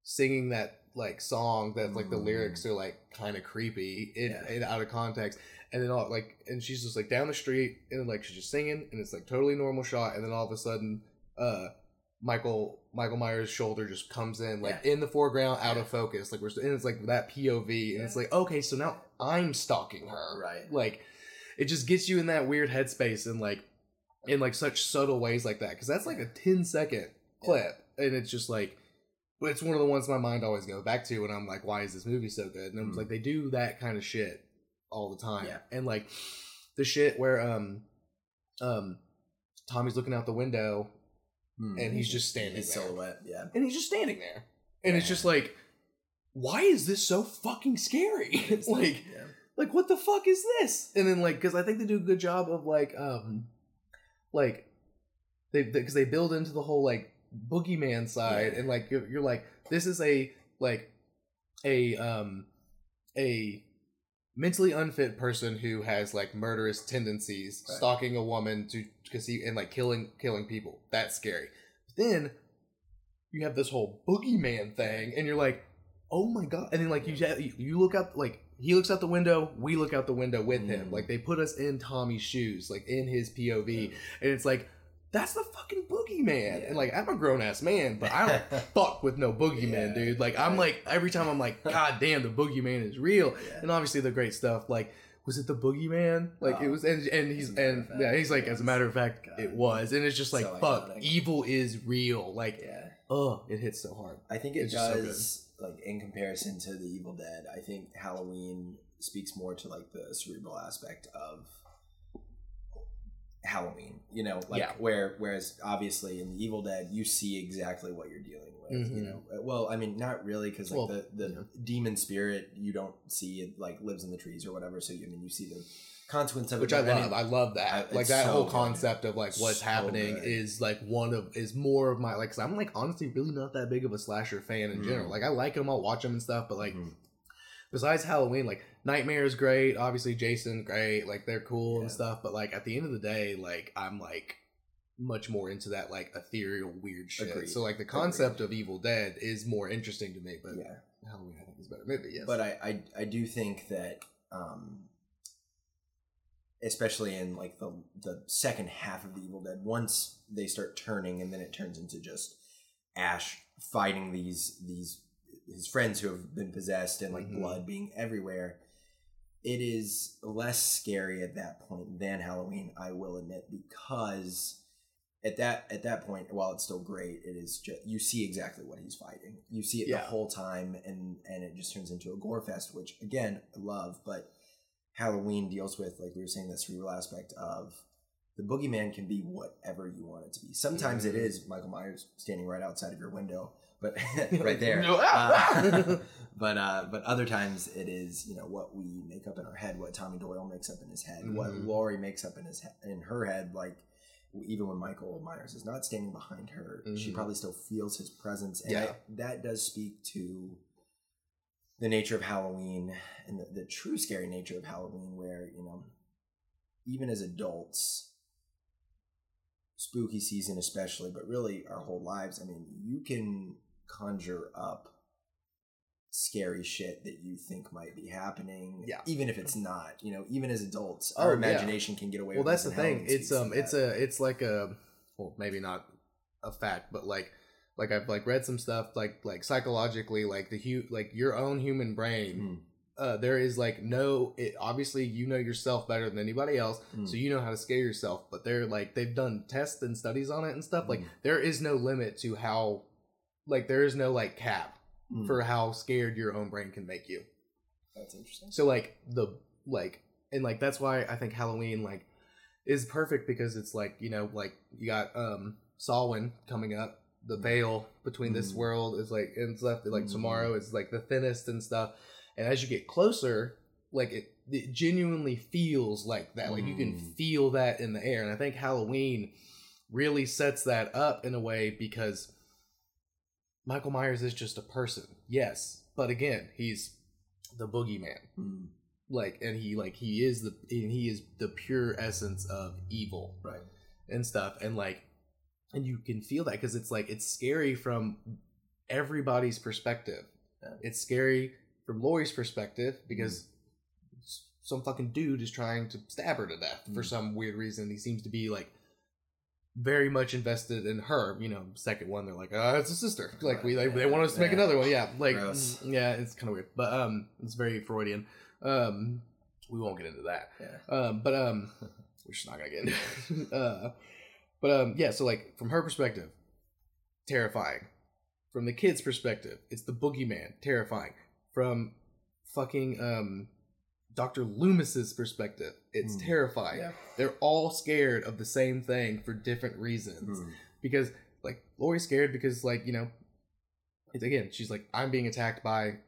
Speaker 2: singing that like song that like the
Speaker 3: Mm.
Speaker 2: lyrics are like kind of creepy in,
Speaker 3: Yeah.
Speaker 2: in out of context and then all like and she's just like down the street and then like she's just singing and it's like totally normal shot and then all of a sudden uh Michael Michael Myers' shoulder just comes in like in the foreground, out of focus. Like we're and it's like that POV, and it's like okay, so now I'm stalking her.
Speaker 3: Right.
Speaker 2: Like it just gets you in that weird headspace and like in like such subtle ways like that because that's like a 10 second clip, and it's just like but it's one of the ones my mind always goes back to when I'm like, why is this movie so good? And I'm
Speaker 3: Mm.
Speaker 2: like, they do that kind of shit all the time.
Speaker 3: Yeah.
Speaker 2: And like the shit where um um Tommy's looking out the window
Speaker 3: Hmm.
Speaker 2: and he's just standing
Speaker 3: his
Speaker 2: there.
Speaker 3: silhouette. Yeah.
Speaker 2: and he's just standing there. And it's just like, why is this so fucking scary? It's [LAUGHS] like,
Speaker 3: yeah.
Speaker 2: like what the fuck is this? And then like, because I think they do a good job of like, um, like they because they, build into the whole like boogeyman side,
Speaker 3: Yeah.
Speaker 2: and like you're, you're like, this is a like a um a mentally unfit person who has like murderous tendencies
Speaker 3: Right.
Speaker 2: stalking a woman to because he and like killing killing people that's scary then you have this whole boogeyman thing and you're like oh my god and then like you you you look out like he looks out the window we look out the window with him
Speaker 3: Mm.
Speaker 2: like they put us in tommy's shoes like in his pov
Speaker 3: Yeah.
Speaker 2: and it's like that's the fucking boogeyman
Speaker 3: Yeah.
Speaker 2: and like i'm a grown-ass man but i don't [LAUGHS] fuck with no boogeyman,
Speaker 3: Yeah,
Speaker 2: dude. Like I'm like every time I'm like, God damn, the boogeyman is real.
Speaker 3: Yeah.
Speaker 2: And obviously the great stuff, like, was it the boogeyman? Like it
Speaker 3: Oh.
Speaker 2: was and and he's
Speaker 3: As a matter
Speaker 2: and
Speaker 3: fact,
Speaker 2: yeah, he's like, as a matter of fact,
Speaker 3: God.
Speaker 2: it was. And it's just like,
Speaker 3: So
Speaker 2: fuck,
Speaker 3: iconic.
Speaker 2: evil is real. Like, oh, it hits so hard.
Speaker 3: I think it
Speaker 2: It's just so
Speaker 3: does like in comparison to the Evil Dead. I think Halloween speaks more to like the cerebral aspect of Halloween. You know, like
Speaker 2: Yeah.
Speaker 3: where whereas obviously in the Evil Dead you see exactly what you're dealing with. You
Speaker 2: Mhm.
Speaker 3: know, Uh, well, I mean not really because like
Speaker 2: Well,
Speaker 3: the the
Speaker 2: yeah.
Speaker 3: demon spirit you don't see it like lives in the trees or whatever. So you I mean you see the consequence of
Speaker 2: Which
Speaker 3: it.
Speaker 2: I love.
Speaker 3: mean,
Speaker 2: I love that.
Speaker 3: I-
Speaker 2: like that
Speaker 3: so
Speaker 2: whole
Speaker 3: good.
Speaker 2: concept of like what's
Speaker 3: So
Speaker 2: happening
Speaker 3: good.
Speaker 2: is like one of is more of my like. Cause I'm like honestly really not that big of a slasher fan in
Speaker 3: Mm.
Speaker 2: general. Like I like them, I'll watch them and stuff, but like
Speaker 3: Mhm.
Speaker 2: Besides Halloween, like Nightmare is great. Obviously, Jason, great. Like they're cool and stuff. But like at the end of the day, like I'm like much more into that like ethereal weird shit.
Speaker 3: Agreed.
Speaker 2: So like the concept of Evil Dead is more interesting to me. But
Speaker 3: yeah.
Speaker 2: Halloween, I think is a better movie. Yes,
Speaker 3: But I, I I do think that um especially in like the the second half of the Evil Dead, once they start turning and then it turns into just Ash fighting these these his friends who have been possessed and like
Speaker 2: Mhm.
Speaker 3: blood being everywhere. It is less scary at that point than Halloween, I will admit, because at that at that point, while it's still great, it is just you see exactly what he's fighting. You see it
Speaker 2: Yeah.
Speaker 3: the whole time, and and it just turns into a gore fest, which again I love. But Halloween deals with, like we were saying, the cerebral aspect of the boogeyman can be whatever you want it to be. Sometimes it
Speaker 2: Mhm.
Speaker 3: is Michael Myers standing right outside of your window, but [LAUGHS] [LAUGHS] right there. [LAUGHS] Uh, but uh, but other times it is you know what we make up in our head, what Tommy Doyle makes up in his head, what
Speaker 2: Mhm.
Speaker 3: Laurie makes up in his he- in her head. Like even when Michael Myers is not standing behind her, she
Speaker 2: Mhm.
Speaker 3: probably still feels his presence, and
Speaker 2: Yeah.
Speaker 3: I- that does speak to the nature of Halloween and the, the true scary nature of Halloween, where you know even as adults. Spooky season, especially, but really our whole lives. I mean, you can conjure up scary shit that you think might be happening.
Speaker 2: Yeah.
Speaker 3: Even if it's not, you know, even as adults,
Speaker 2: Oh,
Speaker 3: our
Speaker 2: yeah.
Speaker 3: imagination can get away
Speaker 2: well, that's the thing. It's um, it's
Speaker 3: that.
Speaker 2: a, it's like a, well, maybe not a fact, but like, like I've like read some stuff like like psychologically, like the hu like your own human brain.
Speaker 3: Mm,
Speaker 2: Uh, there is like no. It, obviously, you know yourself better than anybody else,
Speaker 3: mm,
Speaker 2: so you know how to scare yourself. But they're like they've done tests and studies on it and stuff. Like
Speaker 3: Mm.
Speaker 2: there is no limit to how, like there is no like cap
Speaker 3: mm.
Speaker 2: for how scared your own brain can make you.
Speaker 3: that's interesting.
Speaker 2: So like the like and like that's why I think Halloween like is perfect because it's like you know like you got um Samhain coming up. The veil between this
Speaker 3: Mm.
Speaker 2: world is like and stuff. Like
Speaker 3: Mhm.
Speaker 2: tomorrow is like the thinnest and stuff. And as you get closer, like it, it genuinely feels like that. Like you can
Speaker 3: Mm.
Speaker 2: feel that in the air. And I think Halloween really sets that up in a way because Michael Myers is just a person, yes, but again, he's the boogeyman.
Speaker 3: Mm,
Speaker 2: like and he like he is the and he is the pure essence of evil.
Speaker 3: Right.
Speaker 2: and stuff and like and you can feel that because it's like it's scary from everybody's perspective.
Speaker 3: Yeah.
Speaker 2: it's scary from Laurie's perspective because s- some fucking dude is trying to stab her to death for
Speaker 3: Mm.
Speaker 2: some weird reason. He seems to be like very much invested in her you know second one they're like oh it's a sister [LAUGHS] like we they, they want us to make
Speaker 3: Yeah.
Speaker 2: another one yeah like
Speaker 3: Gross.
Speaker 2: yeah it's kind of weird but um it's very freudian um we won't get into that
Speaker 3: Yeah.
Speaker 2: um but um [LAUGHS] we're just not gonna get into [LAUGHS] uh but um yeah so like from her perspective terrifying From the kid's perspective, it's the boogeyman, terrifying. From fucking um Dr. Loomis's perspective, it's
Speaker 3: Hmm.
Speaker 2: terrifying.
Speaker 3: Yeah.
Speaker 2: They're all scared of the same thing for different reasons.
Speaker 3: Mm.
Speaker 2: Because like Laurie's scared because like, you know, it's again, she's like, I'm being attacked by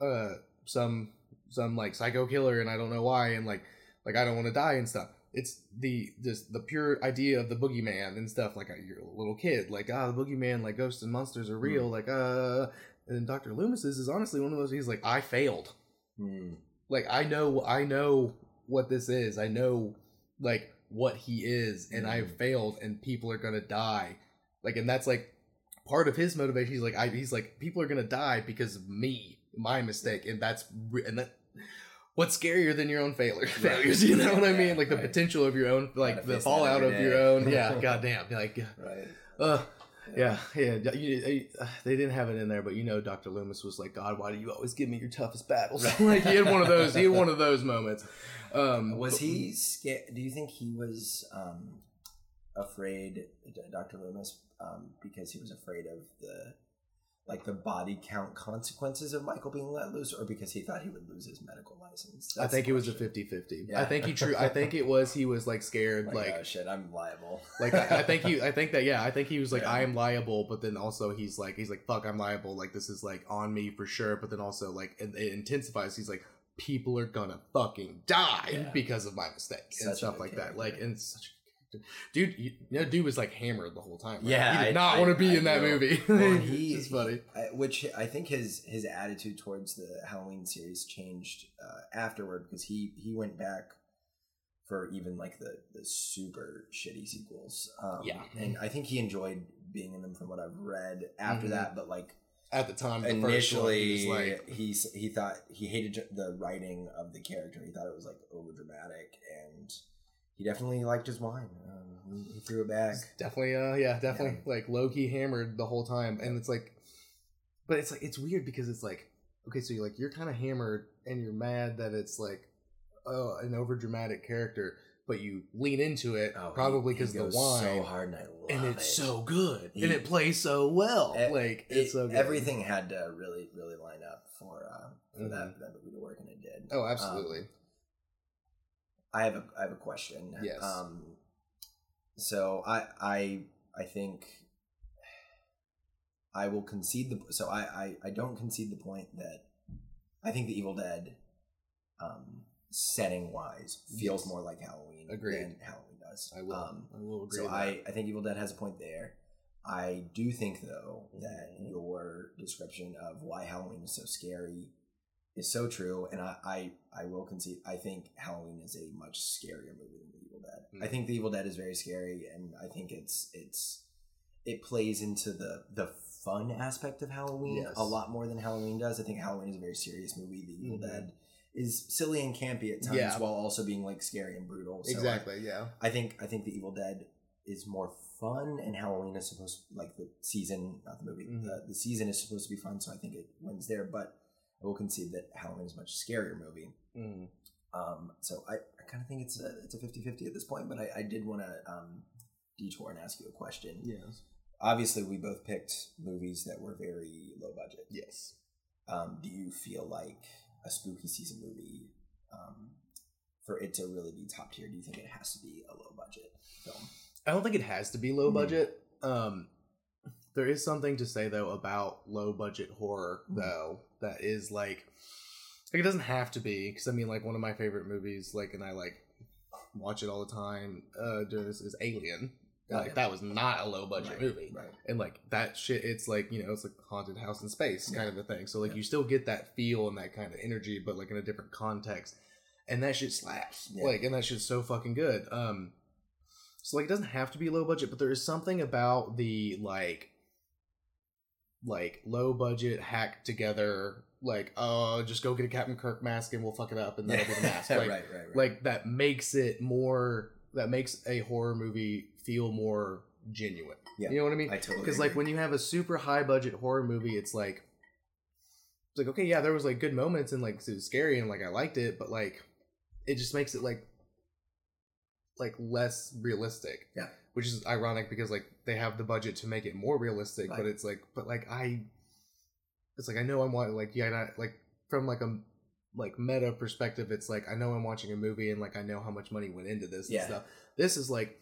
Speaker 2: uh some some like psycho killer and I don't know why and like like I don't want to die and stuff. It's the this the pure idea of the boogeyman and stuff. Like uh, you're a little kid, like ah, the boogeyman, like ghosts and monsters are real. Like uh, and Doctor Loomis's is honestly one of those. He's like, I failed.
Speaker 3: Mm.
Speaker 2: Like I know, I know what this is. I know like what he is, and I
Speaker 3: Mhm.
Speaker 2: failed, and people are gonna die. Like, and that's like part of his motivation. He's like, I, he's like, people are gonna die because of me, my mistake, and that's and that. What's scarier than your own failure, [LAUGHS] failures? You know what I mean? Like the
Speaker 3: Right.
Speaker 2: potential of your own, like the fallout of your own. [LAUGHS] Yeah, goddamn. Like,
Speaker 3: Right.
Speaker 2: uh, [LAUGHS] yeah, yeah. You, [SIGHS] they didn't have it in there, but you know, Doctor Loomis was like, "God, why do you always give me your toughest battles?" [LAUGHS] like he had one of those. He had one of [LAUGHS] those moments. Um,
Speaker 3: Was
Speaker 2: but-
Speaker 3: he scared? Do you think he was um, afraid, Dr. Loomis, um, because he was afraid of the like the body count consequences of Michael being let loose, or because he thought he would lose his medical license?
Speaker 2: I think it was a
Speaker 3: question.
Speaker 2: 50-50.
Speaker 3: Yeah.
Speaker 2: I think he true. I think it was he was like scared,
Speaker 3: Like,
Speaker 2: like
Speaker 3: oh shit, I'm liable.
Speaker 2: like I, I think he. I think that yeah. I think he was like
Speaker 3: Yeah.
Speaker 2: I am liable, but then also he's like he's like fuck I'm liable. Like this is like on me for sure. But then also like it, it intensifies. He's like people are gonna fucking die
Speaker 3: Yeah.
Speaker 2: because of my mistake and stuff like that. Like and such a good character. Dude. You, know, dude was like hammered the whole time. right?
Speaker 3: Yeah,
Speaker 2: he did
Speaker 3: I-
Speaker 2: not
Speaker 3: I-
Speaker 2: want to be
Speaker 3: I
Speaker 2: in that
Speaker 3: know.
Speaker 2: movie.
Speaker 3: Well, [LAUGHS] he-
Speaker 2: it's funny.
Speaker 3: Which I think his his attitude towards the Halloween series changed uh, afterward because he he went back for even like the the super shitty sequels. Um,
Speaker 2: Yeah.
Speaker 3: and I think he enjoyed being in them from what I've read after
Speaker 2: Mhm.
Speaker 3: that. But like
Speaker 2: At the time, the first one,
Speaker 3: initially,
Speaker 2: he was like
Speaker 3: he he thought he hated the writing of the character. He thought it was like over dramatic, and he definitely liked his wine. Um, he, threw it back.
Speaker 2: definitely uh yeah definitely like low key hammered the whole time and it's like but it's like it's weird because it's like okay so you're like you're kind of hammered and you're mad that it's like oh an over dramatic character but you lean into it
Speaker 3: Oh,
Speaker 2: probably because the wine
Speaker 3: so hard, and I love
Speaker 2: and it's
Speaker 3: it.
Speaker 2: so good
Speaker 3: He-
Speaker 2: and it plays so well
Speaker 3: Eh,
Speaker 2: like
Speaker 3: it-
Speaker 2: it's so good
Speaker 3: everything had to really really line up for uh, for
Speaker 2: Mhm.
Speaker 3: that, that movie to work and it did
Speaker 2: oh absolutely
Speaker 3: Um, i have a i have a question
Speaker 2: Yes.
Speaker 3: um so i i i think i will concede the so i i, I don't concede the point that i think the evil dead um setting wise feels
Speaker 2: Yes.
Speaker 3: more like halloween
Speaker 2: Agreed.
Speaker 3: than halloween does
Speaker 2: i will
Speaker 3: um
Speaker 2: i will agree
Speaker 3: so
Speaker 2: with that.
Speaker 3: I, I think Evil Dead has a point there. I do think though that
Speaker 2: Mhm.
Speaker 3: your description of why Halloween is so scary is so true, and I, I, I will concede. I think Halloween is a much scarier movie than The Evil Dead. I
Speaker 2: Mhm.
Speaker 3: think The Evil Dead is very scary, and I think it's it's it plays into the the fun aspect of Halloween
Speaker 2: Yes.
Speaker 3: a lot more than Halloween does. I think Halloween is a very serious movie. The Evil
Speaker 2: Mhm.
Speaker 3: Dead is silly and campy at times
Speaker 2: Yeah.
Speaker 3: while also being like scary and brutal. So I-
Speaker 2: exactly yeah
Speaker 3: I think I think the Evil Dead is more fun, and Halloween is supposed like the season, not the movie.
Speaker 2: Mhm.
Speaker 3: The, the season is supposed to be fun, so I think it wins there. But I will concede that Halloween is a much scarier movie.
Speaker 2: Mm.
Speaker 3: Um, so I, I kind of think it's a it's a 50-50 at this point. But I, I did want to um, detour and ask you a question.
Speaker 2: yes
Speaker 3: Obviously, we both picked movies that were very low budget.
Speaker 2: yes
Speaker 3: Um, do you feel like a spooky season movie? Um, for it to really be top tier, do you think it has to be a low budget film?
Speaker 2: I don't think it has to be low
Speaker 3: Mhm.
Speaker 2: budget. Um, there is something to say though about low budget horror
Speaker 3: Mhm.
Speaker 2: though that is like, like it doesn't have to be because I mean like one of my favorite movies like and I like watch it all the time. Uh, is, is Alien.
Speaker 3: Oh,
Speaker 2: Like that was not a low budget
Speaker 3: Right,
Speaker 2: movie.
Speaker 3: right?
Speaker 2: And like that shit, it's like you know, it's like haunted house in space kind of a thing. So like
Speaker 3: Yeah.
Speaker 2: you still get that feel and that kind of energy, but like in a different context, and that shit slaps.
Speaker 3: Yeah.
Speaker 2: Like, and that shit's so fucking good. Um, so like it doesn't have to be low budget, but there is something about the like, like low budget hack together. Like, oh, just go get a Captain Kirk mask and we'll fuck it up and that'll be the mask. [LAUGHS]
Speaker 3: right,
Speaker 2: Like,
Speaker 3: right, right.
Speaker 2: like that makes it more. That makes a horror movie feel more genuine.
Speaker 3: Yeah.
Speaker 2: You know what I mean?
Speaker 3: I totally
Speaker 2: because like when you have a super high budget horror movie it's like it's like okay yeah there was like good moments and like it was scary and like i liked it but like it just makes it like like less realistic.
Speaker 3: Yeah.
Speaker 2: Which is ironic because like they have the budget to make it more realistic,
Speaker 3: Right.
Speaker 2: but it's like but like I it's like I know I'm watching like yeah not, like from like a like meta perspective it's like I know I'm watching a movie and like I know how much money went into this
Speaker 3: Yeah.
Speaker 2: and stuff. This is like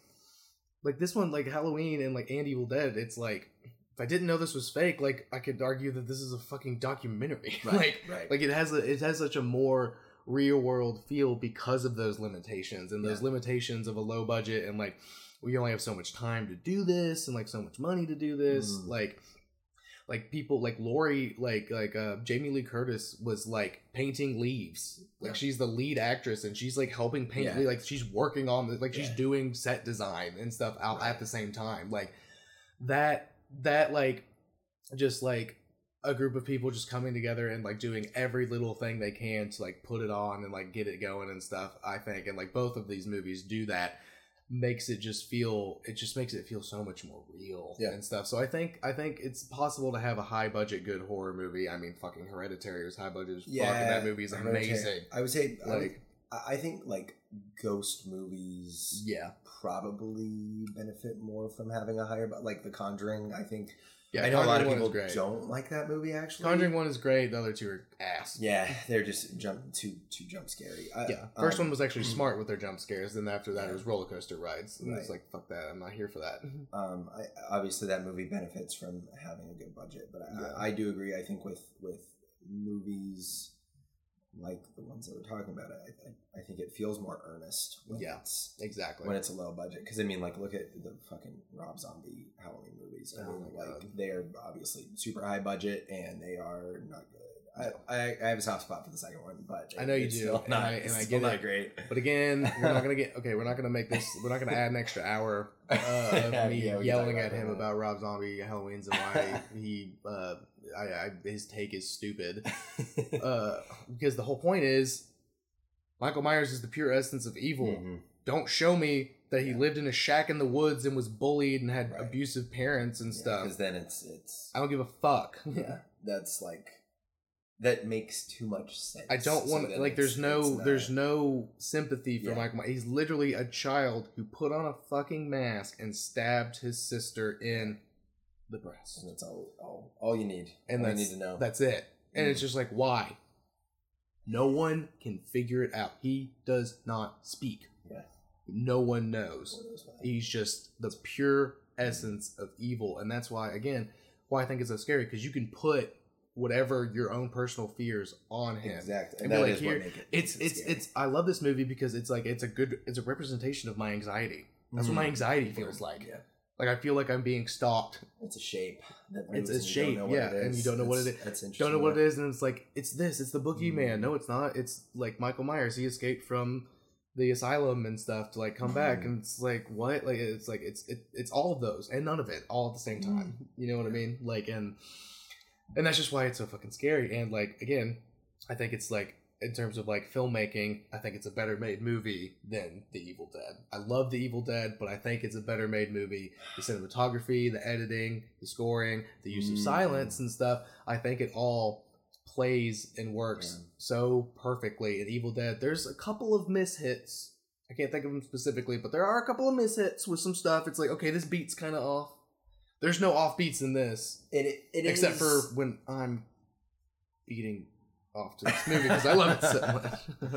Speaker 2: like this one like Halloween and like and Evil Dead it's like if I didn't know this was fake like I could argue that this is a fucking documentary. [LAUGHS] like
Speaker 3: right.
Speaker 2: like it has a it has such a more real world feel because of those limitations and those
Speaker 3: Yeah.
Speaker 2: limitations of a low budget and like we only have so much time to do this and like so much money to do this
Speaker 3: Mm.
Speaker 2: like like people like Laurie like like uh Jamie Lee Curtis was like painting leaves like
Speaker 3: Yeah.
Speaker 2: she's the lead actress and she's like helping paint
Speaker 3: Yeah.
Speaker 2: like she's working on the like she's
Speaker 3: Yeah.
Speaker 2: doing set design and stuff out
Speaker 3: Right.
Speaker 2: at the same time like that that like just like a group of people just coming together and like doing every little thing they can to like put it on and like get it going and stuff i think and like both of these movies do that makes it just feel it just makes it feel so much more real
Speaker 3: Yeah.
Speaker 2: and stuff so i think i think it's possible to have a high budget good horror movie i mean fucking hereditary was high budget as fuck and that movie is amazing
Speaker 3: I would say
Speaker 2: like
Speaker 3: I I think like ghost movies
Speaker 2: yeah
Speaker 3: probably benefit more from having a higher, but like The Conjuring, I think.
Speaker 2: Yeah
Speaker 3: I know a lot of people
Speaker 2: great.
Speaker 3: don't like that movie. Actually,
Speaker 2: conjuring one is great the other two are ass
Speaker 3: Yeah, they're just jump too too jump scary. I,
Speaker 2: Yeah, first
Speaker 3: um,
Speaker 2: one was actually smart with their jump scares. Then after that, it was roller coaster rides. And it's like, fuck that, I'm not here for that. [LAUGHS]
Speaker 3: Um, I, obviously that movie benefits from having a good budget, but I,
Speaker 2: Yeah.
Speaker 3: I, I do agree. I think with with movies like the ones that we're talking about, I, I, I think it feels more earnest when
Speaker 2: Yeah.
Speaker 3: it's
Speaker 2: Exactly.
Speaker 3: when it's a low budget. Because I mean, like, look at the fucking Rob Zombie Halloween movies. I
Speaker 2: Oh
Speaker 3: mean, like,
Speaker 2: God.
Speaker 3: they are obviously super high budget and they are not good. I, I, I have a soft spot for the second one, but
Speaker 2: I know you do, and I-
Speaker 3: it's
Speaker 2: and I get
Speaker 3: not
Speaker 2: it.
Speaker 3: great.
Speaker 2: but again, we're not gonna get [LAUGHS] okay. We're not gonna make this. We're not gonna add an extra hour uh, [LAUGHS] of
Speaker 3: Yeah,
Speaker 2: me
Speaker 3: talk
Speaker 2: yelling at him about Rob Zombie Halloween's and why [LAUGHS] he, uh, I, I, his take is stupid. [LAUGHS] Uh, because the whole point is, Michael Myers is the pure essence of evil.
Speaker 3: Mhm.
Speaker 2: Don't show me that he
Speaker 3: Yeah.
Speaker 2: lived in a shack in the woods and was bullied and had
Speaker 3: Right.
Speaker 2: abusive parents and stuff.
Speaker 3: Because then it's it's
Speaker 2: I don't give a fuck. [LAUGHS]
Speaker 3: yeah, that's like that makes too much sense.
Speaker 2: I don't want
Speaker 3: then
Speaker 2: like. There's no.
Speaker 3: not-
Speaker 2: There's no sympathy for
Speaker 3: Yeah.
Speaker 2: Michael. Myers. He's literally a child who put on a fucking mask and stabbed his sister in the breast.
Speaker 3: And that's all, all, all you need.
Speaker 2: And
Speaker 3: all you need to know.
Speaker 2: that's it. And
Speaker 3: Mm.
Speaker 2: it's just like why? No one can figure it out. He does not speak.
Speaker 3: Yeah.
Speaker 2: No one knows.
Speaker 3: What is that?
Speaker 2: He's just the pure essence of evil, and that's why again, why I think it's so scary because you can put whatever your own personal fears on him.
Speaker 3: Exactly.
Speaker 2: And
Speaker 3: And
Speaker 2: like,
Speaker 3: is
Speaker 2: here-
Speaker 3: it.
Speaker 2: It's it's
Speaker 3: scary.
Speaker 2: it's. I love this movie because it's like it's a good it's a representation of my anxiety. That's what my
Speaker 3: Mm.
Speaker 2: anxiety feels like.
Speaker 3: Yeah.
Speaker 2: Like I feel like I'm being stalked.
Speaker 3: It's a shape.
Speaker 2: It's a shape,
Speaker 3: don't know what
Speaker 2: yeah,
Speaker 3: it
Speaker 2: and you don't know what it
Speaker 3: That's- interesting.
Speaker 2: Don't know what it is, and it's like it's this. It's the boogeyman.
Speaker 3: Mm.
Speaker 2: No, it's not. It's like Michael Myers. He escaped from the asylum and stuff to like come back,
Speaker 3: Mm.
Speaker 2: and it's like what? Like it's like it's it, it's all of those and none of it all at the same time.
Speaker 3: Mm.
Speaker 2: You know what I mean? Like and and that's just why it's so fucking scary. And like again, I think it's like in terms of like filmmaking, I think it's a better made movie than The Evil Dead. I love The Evil Dead, but I think it's a better made movie. The cinematography, the editing, the scoring, the use of
Speaker 3: Mm.
Speaker 2: silence and stuff, I think it all plays and works
Speaker 3: Yeah.
Speaker 2: so perfectly in Evil Dead. There's a couple of mishits. I can't think of them specifically, but there are a couple of mishits with some stuff. It's like, okay, this beat's kind of off. There's no off beats in this,
Speaker 3: It, it, it
Speaker 2: except
Speaker 3: is-
Speaker 2: for when I'm beating off to this movie because I love it so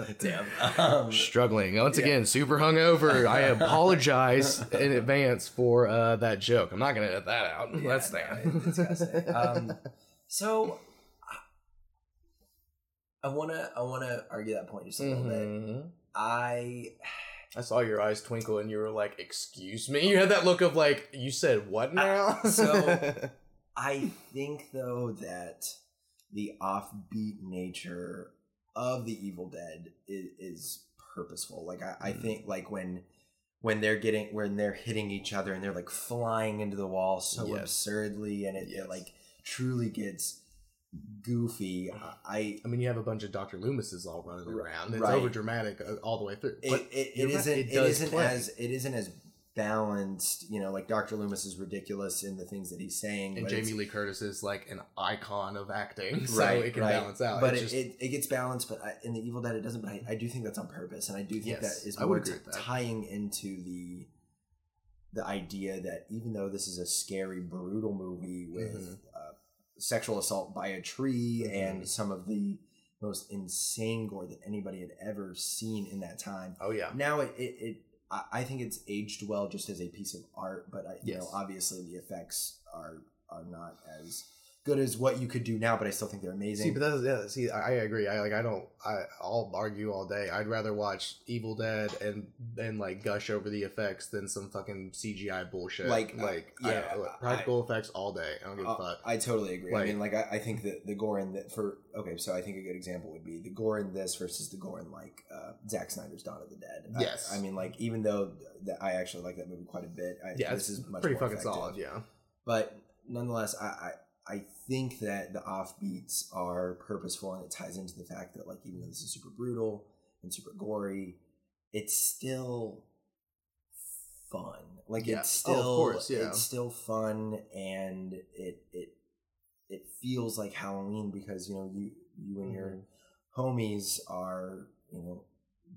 Speaker 2: much. [LAUGHS]
Speaker 3: Damn. Um,
Speaker 2: Struggling once
Speaker 3: Yeah.
Speaker 2: again, super hungover. I apologize in advance for uh, that joke. I'm not gonna edit that out.
Speaker 3: Yeah,
Speaker 2: That's that.
Speaker 3: disgusting. Um, so I wanna I wanna argue that point just a little bit.
Speaker 2: Mhm.
Speaker 3: I
Speaker 2: I saw your eyes twinkle and you were like, "Excuse me." You had that look of like, "You said what now?"
Speaker 3: so- [LAUGHS] I think though that the offbeat nature of the Evil Dead is, is purposeful. Like I, I
Speaker 2: Mm.
Speaker 3: think like when when they're getting when they're hitting each other and they're like flying into the wall so
Speaker 2: Yes.
Speaker 3: absurdly and it,
Speaker 2: Yes.
Speaker 3: it like truly gets goofy. I
Speaker 2: I mean, you have a bunch of Doctor Loomises all running around. It's
Speaker 3: Right.
Speaker 2: over dramatic all the way through.
Speaker 3: it,
Speaker 2: But
Speaker 3: it, it
Speaker 2: right,
Speaker 3: isn't
Speaker 2: it
Speaker 3: it,
Speaker 2: does
Speaker 3: isn't
Speaker 2: play.
Speaker 3: as it isn't as balanced. You know, like Dr. Loomis is ridiculous in the things that he's saying,
Speaker 2: And
Speaker 3: but
Speaker 2: Jamie Lee Curtis is like an icon of acting, [LAUGHS] so
Speaker 3: right,
Speaker 2: it can
Speaker 3: right.
Speaker 2: balance out.
Speaker 3: But it,
Speaker 2: just-
Speaker 3: it, it gets balanced, but I, in the Evil Dead it doesn't. But I, I do think that's on purpose, and I do think
Speaker 2: Yes,
Speaker 3: that is more t- tying into the the idea that even though this is a scary, brutal movie with
Speaker 2: Mhm.
Speaker 3: uh, sexual assault by a tree
Speaker 2: Mhm.
Speaker 3: and some of the most insane gore that anybody had ever seen in that time,
Speaker 2: oh yeah,
Speaker 3: now it, it, it I, I think it's aged well just as a piece of art, but I, you know obviously the effects are are not as good as what you could do now, but I still think they're amazing.
Speaker 2: See, but that's yeah. See, I, I agree. I like. I don't. I. I'll argue all day. I'd rather watch Evil Dead and and like gush over the effects than some fucking CGI bullshit.
Speaker 3: Like, uh,
Speaker 2: like
Speaker 3: yeah,
Speaker 2: I,
Speaker 3: I-
Speaker 2: practical effects all day. I don't give a
Speaker 3: Uh,
Speaker 2: fuck.
Speaker 3: I totally agree.
Speaker 2: Like-
Speaker 3: I mean, like I, I think that the gore in that for okay, so I think a good example would be the gore in this versus the gore in like uh, Zack Snyder's Dawn of the Dead. I-
Speaker 2: Yes.
Speaker 3: I, mean, like even though that I actually like that movie quite a bit. I,
Speaker 2: yeah,
Speaker 3: this is much
Speaker 2: pretty
Speaker 3: more
Speaker 2: fucking
Speaker 3: effective.
Speaker 2: solid. Yeah.
Speaker 3: but nonetheless, I, I think that the offbeats are purposeful, and it ties into the fact that like even though this is super brutal and super gory, it's still fun. Like
Speaker 2: Yeah.
Speaker 3: it's
Speaker 2: Oh, of
Speaker 3: still
Speaker 2: course, yeah.
Speaker 3: it's still fun, and it it it feels like Halloween because you know you you and your mm-hmm. homies are you know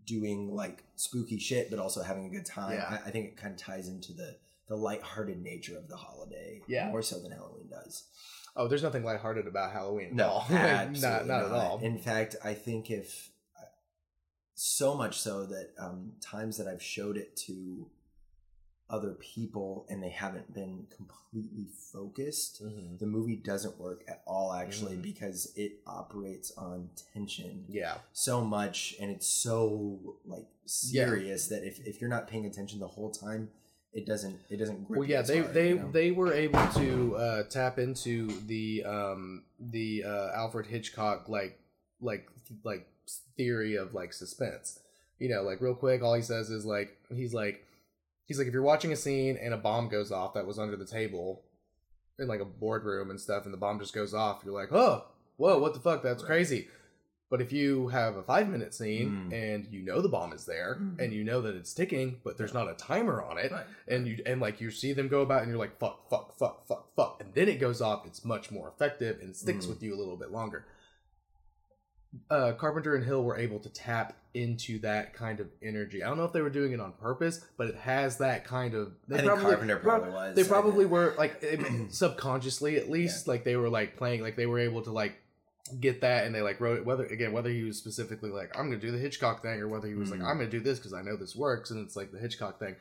Speaker 3: doing like spooky shit but also having a good time
Speaker 2: Yeah.
Speaker 3: I, I think it kind of ties into the the lighthearted nature of the holiday
Speaker 2: Yeah.
Speaker 3: more so than halloween does
Speaker 2: Oh, there's nothing lighthearted about Halloween. at
Speaker 3: no
Speaker 2: all. [LAUGHS]
Speaker 3: absolutely
Speaker 2: not not at all.
Speaker 3: in fact i think if so much so that um times that i've showed it to other people and they haven't been completely focused
Speaker 2: Mhm.
Speaker 3: the movie doesn't work at all actually
Speaker 2: Mhm.
Speaker 3: because it operates on tension
Speaker 2: Yeah.
Speaker 3: so much and it's so like serious that if, if you're not paying attention the whole time it doesn't it doesn't grip
Speaker 2: Well, yeah, they
Speaker 3: hard,
Speaker 2: they
Speaker 3: you know?
Speaker 2: they were able to uh, tap into the um the uh, Alfred Hitchcock like like like theory of like suspense. You know, like real quick, all he says is like he's like he's like if you're watching a scene and a bomb goes off that was under the table in like a boardroom and stuff, and the bomb just goes off, you're like, oh, whoa, what the fuck? That's
Speaker 3: Right.
Speaker 2: crazy. But if you have a five minute scene
Speaker 3: Mm.
Speaker 2: and you know the bomb is there
Speaker 3: Mm.
Speaker 2: and you know that it's ticking, but there's not a timer on it,
Speaker 3: Right.
Speaker 2: and you and like you see them go about and you're like fuck fuck fuck fuck fuck and then it goes off it's much more effective and sticks
Speaker 3: Mm.
Speaker 2: with you a little bit longer uh carpenter and hill were able to tap into that kind of energy i don't know if they were doing it on purpose but it has that kind of they
Speaker 3: I think Carpenter probably was.
Speaker 2: they probably were like [CLEARS THROAT] it- subconsciously at least like they were like playing like they were able to like get that and they like wrote it whether again whether he was specifically like i'm gonna do the hitchcock thing or whether he was
Speaker 3: Mhm.
Speaker 2: like i'm gonna do this because i know this works and it's like the hitchcock thing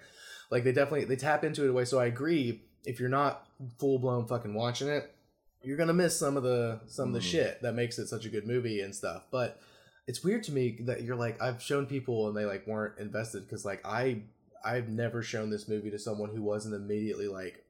Speaker 2: like they definitely they tap into it in a way so i agree if you're not full-blown fucking watching it you're gonna miss some of the some of the
Speaker 3: Mhm.
Speaker 2: shit that makes it such a good movie and stuff but it's weird to me that you're like i've shown people and they like weren't invested because like i i've never shown this movie to someone who wasn't immediately like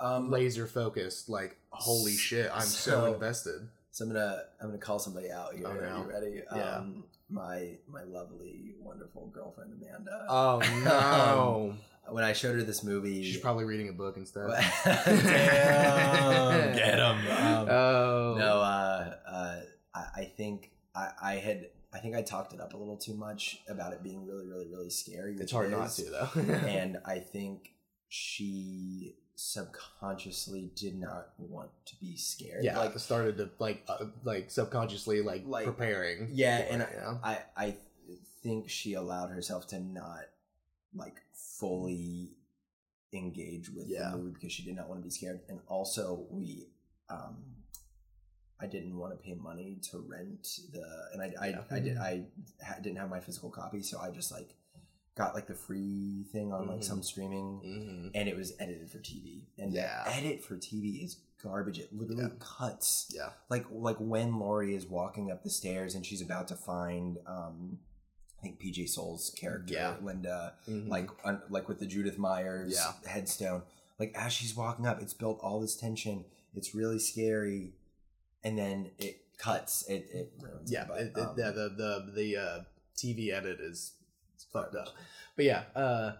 Speaker 3: um,
Speaker 2: laser focused like holy shit i'm so,
Speaker 3: So-
Speaker 2: invested
Speaker 3: so I'm gonna I'm gonna call somebody out here.
Speaker 2: Oh,
Speaker 3: Are
Speaker 2: no.
Speaker 3: you ready?
Speaker 2: Yeah.
Speaker 3: Um, my my lovely, wonderful girlfriend Amanda.
Speaker 2: oh [LAUGHS] no
Speaker 3: when I showed her this movie,
Speaker 2: she's probably reading a book instead [LAUGHS]
Speaker 3: Damn, get 'em. Um,
Speaker 2: oh
Speaker 3: no, uh, uh, I, I think I, I had I think I talked it up a little too much about it being really, really, really scary.
Speaker 2: it's hard
Speaker 3: it
Speaker 2: not to though [LAUGHS]
Speaker 3: and I think she subconsciously did not want to be scared.
Speaker 2: yeah
Speaker 3: like
Speaker 2: like started to like uh, like subconsciously like,
Speaker 3: Like,
Speaker 2: preparing
Speaker 3: yeah, and
Speaker 2: it, you know?
Speaker 3: I I think she allowed herself to not like fully engage with
Speaker 2: Yeah.
Speaker 3: the movie because she did not want to be scared, and also we. um I didn't want to pay money to rent the, and I, I,
Speaker 2: Yeah.
Speaker 3: I did, I ha- didn't have my physical copy, so I just like got like the free thing on like
Speaker 2: Mhm.
Speaker 3: some streaming,
Speaker 2: Mhm.
Speaker 3: and it was edited for TV. And
Speaker 2: Yeah.
Speaker 3: the edit for TV is garbage. It literally
Speaker 2: Yeah.
Speaker 3: cuts.
Speaker 2: yeah
Speaker 3: Like like when Laurie is walking up the stairs and she's about to find um I think PJ Soles' character,
Speaker 2: Yeah.
Speaker 3: Linda,
Speaker 2: Mhm.
Speaker 3: like un, like with the Judith Myers
Speaker 2: Yeah.
Speaker 3: headstone. Like as she's walking up, it's built all this tension. It's really scary, and then it cuts. It it ruins
Speaker 2: yeah,
Speaker 3: but,
Speaker 2: it,
Speaker 3: um,
Speaker 2: yeah, the the the uh, TV edit is
Speaker 3: it's
Speaker 2: fucked up. But yeah, uh,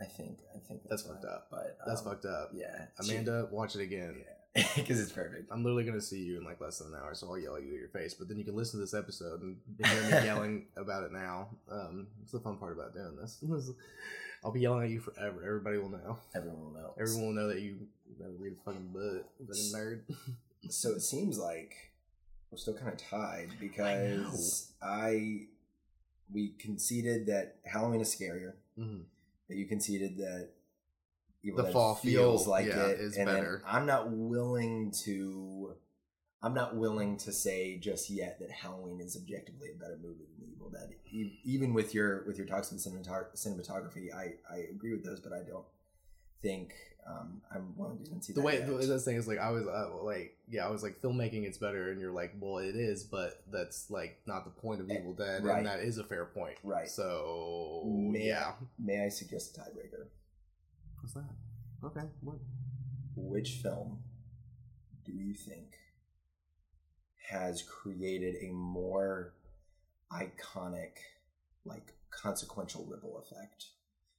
Speaker 3: I think I think
Speaker 2: That's
Speaker 3: that's,
Speaker 2: fucked
Speaker 3: right,
Speaker 2: up.
Speaker 3: But
Speaker 2: that's
Speaker 3: um,
Speaker 2: fucked up.
Speaker 3: Yeah,
Speaker 2: Amanda, watch it again. [LAUGHS]
Speaker 3: because it's perfect.
Speaker 2: I'm literally gonna see you in like less than an hour, so I'll yell at you at your face. But then you can listen to this episode and hear me [LAUGHS] yelling about it now. Um, it's the fun part about doing this. I'll be yelling at you forever. Everybody will know.
Speaker 3: Everyone will know.
Speaker 2: Everyone will know that you read a fucking book. Fucking nerd.
Speaker 3: So it seems like we're still kind of tied because I, we conceded that Halloween is scarier.
Speaker 2: Mhm.
Speaker 3: But you conceded that
Speaker 2: The fall
Speaker 3: feels
Speaker 2: feel,
Speaker 3: like
Speaker 2: yeah,
Speaker 3: it
Speaker 2: is
Speaker 3: and
Speaker 2: better.
Speaker 3: I'm not willing to. I'm not willing to say just yet that Halloween is objectively a better movie than Evil Dead. Even with your with your talks on cinematography, I I agree with those, but I don't think um, I'm willing to concede
Speaker 2: the
Speaker 3: that The
Speaker 2: way
Speaker 3: yet.
Speaker 2: the, the thing is like I was uh, like yeah I was like filmmaking it's better and you're like well it is but that's like not the point of
Speaker 3: Eh,
Speaker 2: Evil Dead
Speaker 3: right.
Speaker 2: and that is a fair point
Speaker 3: Right.
Speaker 2: so
Speaker 3: May-
Speaker 2: yeah
Speaker 3: May I suggest a tiebreaker?
Speaker 2: What's that? Okay what?
Speaker 3: Which film do you think has created a more iconic like consequential ripple effect?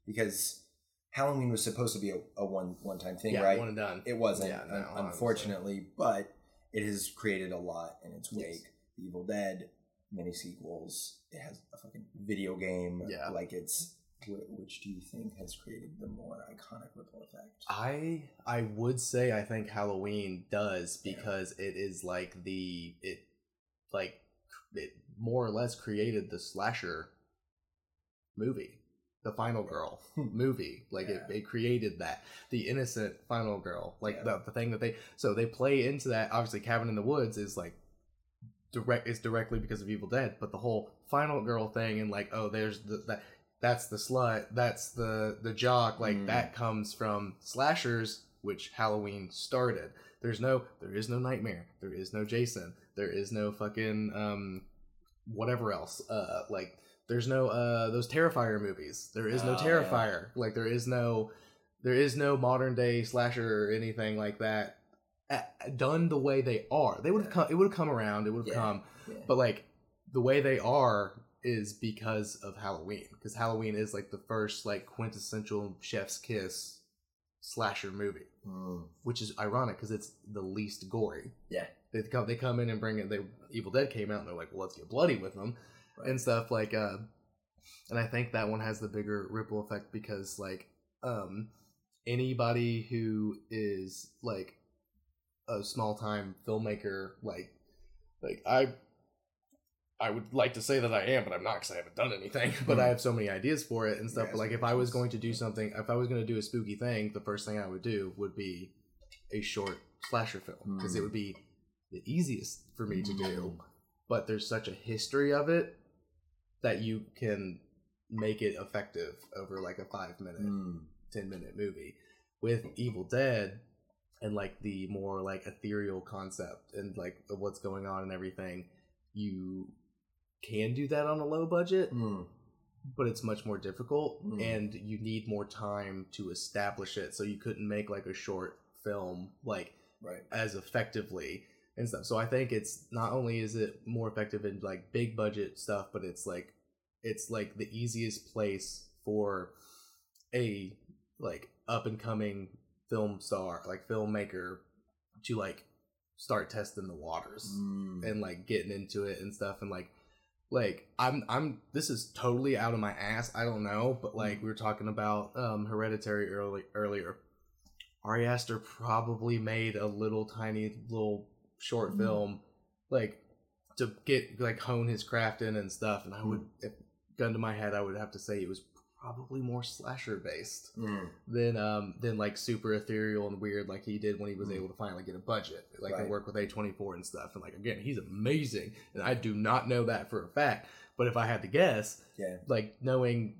Speaker 3: Because halloween was supposed to be a, a one one time thing
Speaker 2: yeah
Speaker 3: right?
Speaker 2: one and done.
Speaker 3: It wasn't
Speaker 2: Yeah, no,
Speaker 3: un- unfortunately but it has created a lot in its
Speaker 2: Yes.
Speaker 3: wake. Evil dead many sequels. It has a fucking video game.
Speaker 2: Yeah.
Speaker 3: like it's which do you think has created the more iconic ripple effect
Speaker 2: I I would say I think Halloween does
Speaker 3: Yeah.
Speaker 2: because it is like the it like it more or less created the slasher movie, the Final Girl [LAUGHS] movie. Like it, it created that the innocent Final Girl, like
Speaker 3: Yeah.
Speaker 2: the the thing that they so they play into that. Obviously, Cabin in the Woods is like direct is directly because of Evil Dead, but the whole Final Girl thing and like oh there's the that that's the slut, that's the the jock, like
Speaker 3: Mm.
Speaker 2: that comes from slashers, which Halloween started. There's no there is no nightmare, there is no Jason, there is no fucking um whatever else. Uh like there's no uh those Terrifier movies. There is no
Speaker 3: Oh, yeah.
Speaker 2: Terrifier. Like there is no there is no modern day slasher or anything like that done the way they are. They would have
Speaker 3: Yeah.
Speaker 2: come it would have come around, it would have
Speaker 3: Yeah.
Speaker 2: come
Speaker 3: Yeah.
Speaker 2: but like the way they are is because of Halloween. Because Halloween is like the first like quintessential chef's kiss slasher movie,
Speaker 3: Mm.
Speaker 2: which is ironic because it's the least gory.
Speaker 3: Yeah.
Speaker 2: They come they come in and bring it. They Evil Dead came out and they're like, well, let's get bloody with them
Speaker 3: Right.
Speaker 2: and stuff like. uh And I think that one has the bigger ripple effect because like um anybody who is like a small time filmmaker like like I I would like to say that I am, but I'm not because I haven't done anything. [LAUGHS] But I have so many ideas for it and stuff.
Speaker 3: Yeah,
Speaker 2: but like, if I was going to do something, if I was going to do a spooky thing, the first thing I would do would be a short slasher film because it
Speaker 3: Mm.
Speaker 2: would be the easiest for me to do.
Speaker 3: Mm.
Speaker 2: But there's such a history of it that you can make it effective over like a five minute
Speaker 3: Mm.
Speaker 2: 10 minute movie with evil dead and like the more like ethereal concept and like what's going on and everything you can do that on a low budget
Speaker 3: Mm.
Speaker 2: but it's much more difficult
Speaker 3: Mm.
Speaker 2: and you need more time to establish it so you couldn't make like a short film like
Speaker 3: Right.
Speaker 2: as effectively and stuff. So I think it's not only is it more effective in like big budget stuff, but it's like it's like the easiest place for a like up and coming film star, like filmmaker to like start testing the waters
Speaker 3: Mm.
Speaker 2: and like getting into it and stuff and like like I'm I'm this is totally out of my ass. I don't know, but like we were talking about um Hereditary early earlier. Ari Aster probably made a little tiny little short
Speaker 3: Mhm.
Speaker 2: film like to get like hone his craft in and stuff and I would if gun to my head I would have to say it was probably more slasher based
Speaker 3: Mm.
Speaker 2: than um than like super ethereal and weird like he did when he was
Speaker 3: Mm.
Speaker 2: able to finally get a budget like
Speaker 3: Right.
Speaker 2: and work with A24 and stuff and like again he's amazing and I do not know that for a fact but if I had to guess
Speaker 3: Yeah.
Speaker 2: like knowing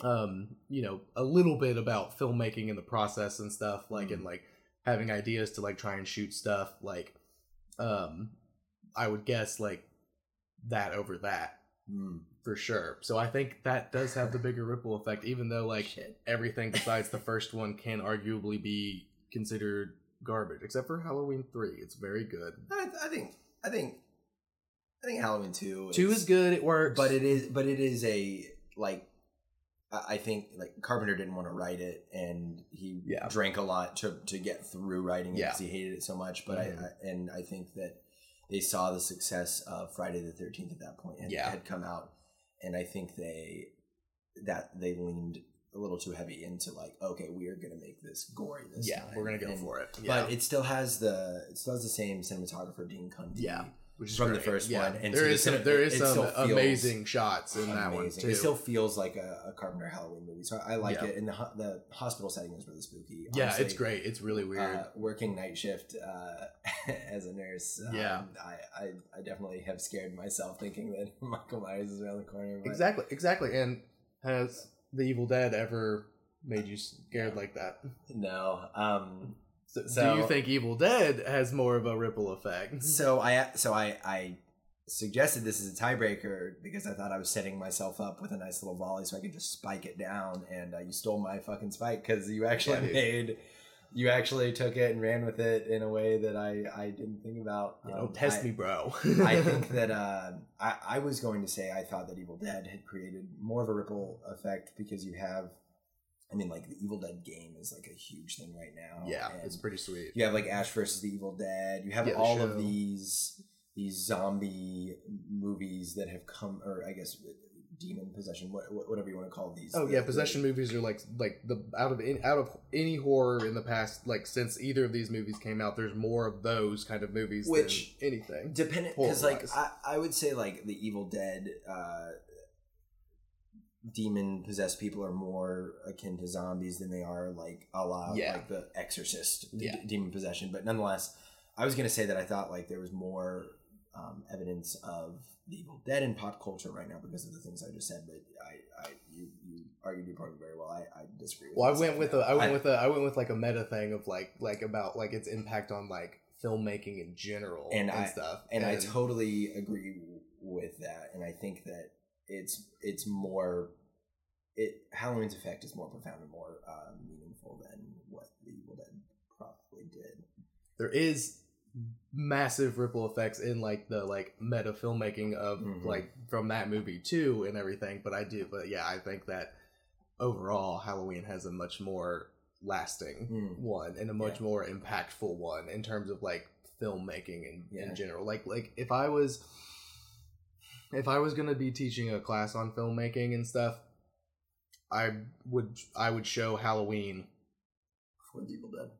Speaker 2: um you know a little bit about filmmaking and the process and stuff like
Speaker 3: Mm.
Speaker 2: and like having ideas to like try and shoot stuff like um I would guess like that over that
Speaker 3: Mm.
Speaker 2: For sure so I think that does have the bigger ripple effect even though like
Speaker 3: Shit.
Speaker 2: everything [LAUGHS] besides the first one can arguably be considered garbage, except for Halloween three. It's very good.
Speaker 3: I, I think. I think. I think Halloween two.
Speaker 2: Two is good. It works,
Speaker 3: but it is. But it is a like. I think like Carpenter didn't want to write it, and he
Speaker 2: Yeah.
Speaker 3: drank a lot to to get through writing it
Speaker 2: Yeah.
Speaker 3: because he hated it so much. But
Speaker 2: Mhm.
Speaker 3: I, I and I think that they saw the success of Friday the Thirteenth at that point and
Speaker 2: Yeah.
Speaker 3: had come out, and I think they that they leaned a little too heavy into like okay we are gonna make this gory this
Speaker 2: yeah,
Speaker 3: time.
Speaker 2: we're gonna go
Speaker 3: And-
Speaker 2: for it. Yeah.
Speaker 3: But it still has the it still has the same cinematographer Dean Cundey.
Speaker 2: Yeah. Which is
Speaker 3: from the first
Speaker 2: yeah.
Speaker 3: one, and
Speaker 2: there
Speaker 3: so
Speaker 2: is some there is some amazing shots in that one too.
Speaker 3: It still feels like a, a Carpenter Halloween movie, so I like
Speaker 2: Yeah.
Speaker 3: it. And the the hospital setting is really spooky.
Speaker 2: yeah, it's great. It's really weird.
Speaker 3: Uh, working night shift uh, [LAUGHS] as a nurse, um,
Speaker 2: Yeah.
Speaker 3: I, I I definitely have scared myself thinking that [LAUGHS] Michael Myers is around the corner. But
Speaker 2: exactly, exactly. And has the Evil Dead ever made you scared like that?
Speaker 3: No. Um,
Speaker 2: So,
Speaker 3: So-
Speaker 2: do you think Evil Dead has more of a ripple effect? [LAUGHS]
Speaker 3: so I so I I suggested this as a tiebreaker because I thought I was setting myself up with a nice little volley so I could just spike it down, and uh, you stole my fucking spike because you actually
Speaker 2: Right.
Speaker 3: made. You actually took it and ran with it in a way that I, I didn't think about. Um,
Speaker 2: don't test
Speaker 3: I-
Speaker 2: me, bro. [LAUGHS]
Speaker 3: I think [LAUGHS] that uh, I, I was going to say I thought that Evil Dead had created more of a ripple effect because you have, I mean, like the Evil Dead game is like a huge thing right now.
Speaker 2: yeah,
Speaker 3: and
Speaker 2: it's pretty sweet.
Speaker 3: you have like Ash versus the Evil Dead. You have
Speaker 2: Yeah,
Speaker 3: all
Speaker 2: show.
Speaker 3: of these these zombie movies that have come, or I guess demon possession, what, whatever you want to call these.
Speaker 2: Oh
Speaker 3: The-
Speaker 2: yeah,
Speaker 3: the-
Speaker 2: possession movies are like like the out of in, out of any horror in the past like since either of these movies came out. There's more of those kind of movies
Speaker 3: Which-
Speaker 2: than anything.
Speaker 3: dependent because like. I, I would say like the evil dead uh demon possessed people are more akin to zombies than they are like a la
Speaker 2: Yeah.
Speaker 3: like the exorcist d-
Speaker 2: Yeah.
Speaker 3: demon possession but nonetheless i was gonna say that i thought like there was more um, evidence of the evil dead in pop culture right now because of the things i just said but i i you, you argued your point very well i, I disagree with
Speaker 2: Well, I went with a I went
Speaker 3: I-
Speaker 2: with a I went with like a meta thing of like like about like its impact on like filmmaking in general
Speaker 3: And
Speaker 2: and,
Speaker 3: I-
Speaker 2: stuff.
Speaker 3: and I totally agree with that. And I think that it's it's more it Halloween's effect is more profound and more uh, meaningful than what the Evil Dead probably did.
Speaker 2: there is massive ripple effects in like the like meta filmmaking of
Speaker 3: Mhm.
Speaker 2: like from that movie too and everything but i do but yeah i think that overall halloween has a much more lasting
Speaker 3: Mm.
Speaker 2: one and a much
Speaker 3: Yeah.
Speaker 2: more impactful one in terms of like filmmaking in,
Speaker 3: Yeah.
Speaker 2: in general like like if i was if i was gonna be teaching a class on filmmaking and stuff i would i would show halloween
Speaker 3: For the Evil Dead,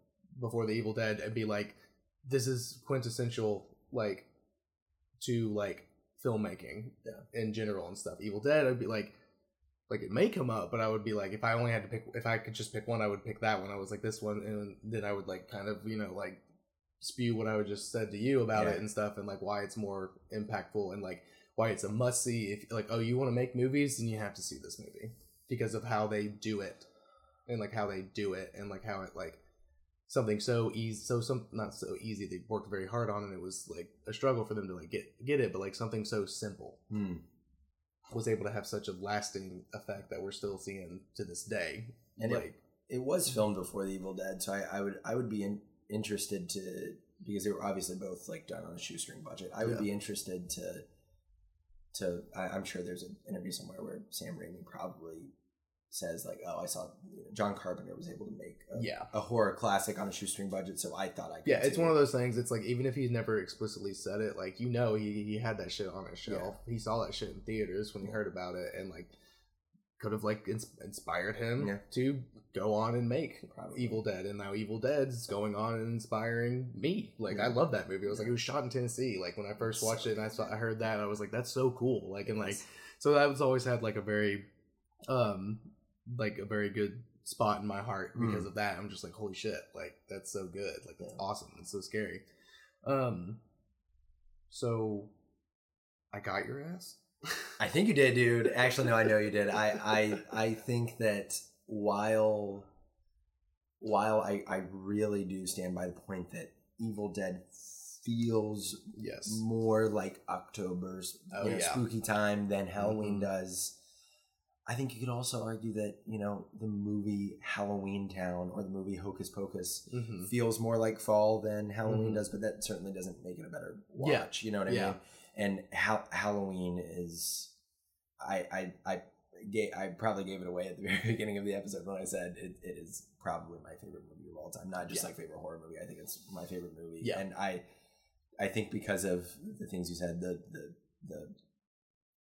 Speaker 2: before the Evil Dead and be like, this is quintessential like to like filmmaking
Speaker 3: Yeah.
Speaker 2: in general and stuff. Evil Dead, I'd be like, like it may come up, but I would be like, if I only had to pick, if I could just pick one, I would pick that one. I was like this one, and then I would like kind of you know like spew what I would just said to you about
Speaker 3: Yeah.
Speaker 2: it and stuff, and like why it's more impactful and like why it's a must see. If like oh you want to make movies, then you have to see this movie because of how they do it and like how they do it and like how it like something so easy so some not so easy they worked very hard on and it was like a struggle for them to like get get it but like something so simple
Speaker 3: Hmm.
Speaker 2: was able to have such a lasting effect that we're still seeing to this day
Speaker 3: and it,
Speaker 2: like
Speaker 3: it was filmed before the Evil Dead, so I, I would I would be in, interested to because they were obviously both like done on a shoestring budget. I would
Speaker 2: Yeah.
Speaker 3: be interested to to I, I'm sure there's an interview somewhere where Sam Raimi probably says like, oh, I saw John Carpenter was able to make a,
Speaker 2: yeah
Speaker 3: a horror classic on a shoestring budget, so I thought I could.
Speaker 2: yeah it's one of those things it's like even if he's never explicitly said it like you know he, he had that shit on his shelf he saw that shit in theaters when he heard about it and like could have like ins- inspired him
Speaker 3: Yeah.
Speaker 2: to go on and make
Speaker 3: Probably.
Speaker 2: Evil Dead, and now Evil Dead's going on and inspiring me. Like I love that movie. I was like, it was shot in Tennessee. Like when I first
Speaker 3: So
Speaker 2: watched it, and I saw, I heard that, I was like, that's so cool. Like and like, so that was always had like a very, um, like a very good spot in my heart
Speaker 3: Mm.
Speaker 2: because of that. I'm just like, holy shit, like that's so good. Like that's
Speaker 3: Yeah.
Speaker 2: awesome. It's so scary. Um, so I got your ass.
Speaker 3: I think you did, dude. Actually, no, I know you did. I I I think that while while I I really do stand by the point that Evil Dead feels
Speaker 2: yes.
Speaker 3: more like October's
Speaker 2: Oh,
Speaker 3: you know,
Speaker 2: yeah.
Speaker 3: spooky time than Halloween
Speaker 2: Mhm.
Speaker 3: does. I think you could also argue that you know the movie Halloween Town or the movie Hocus Pocus
Speaker 2: hmm
Speaker 3: feels more like fall than Halloween
Speaker 2: Mhm.
Speaker 3: does, but that certainly doesn't make it a better
Speaker 2: Yeah.
Speaker 3: watch. You know what I
Speaker 2: Yeah.
Speaker 3: mean? And ha- Halloween is, I I I gave, I probably gave it away at the [LAUGHS] very beginning of the episode when I said it, it is probably my favorite movie of all time. Not just
Speaker 2: Yeah.
Speaker 3: like favorite horror movie. I think it's my favorite movie.
Speaker 2: Yeah.
Speaker 3: And I I think because of the things you said, the the the,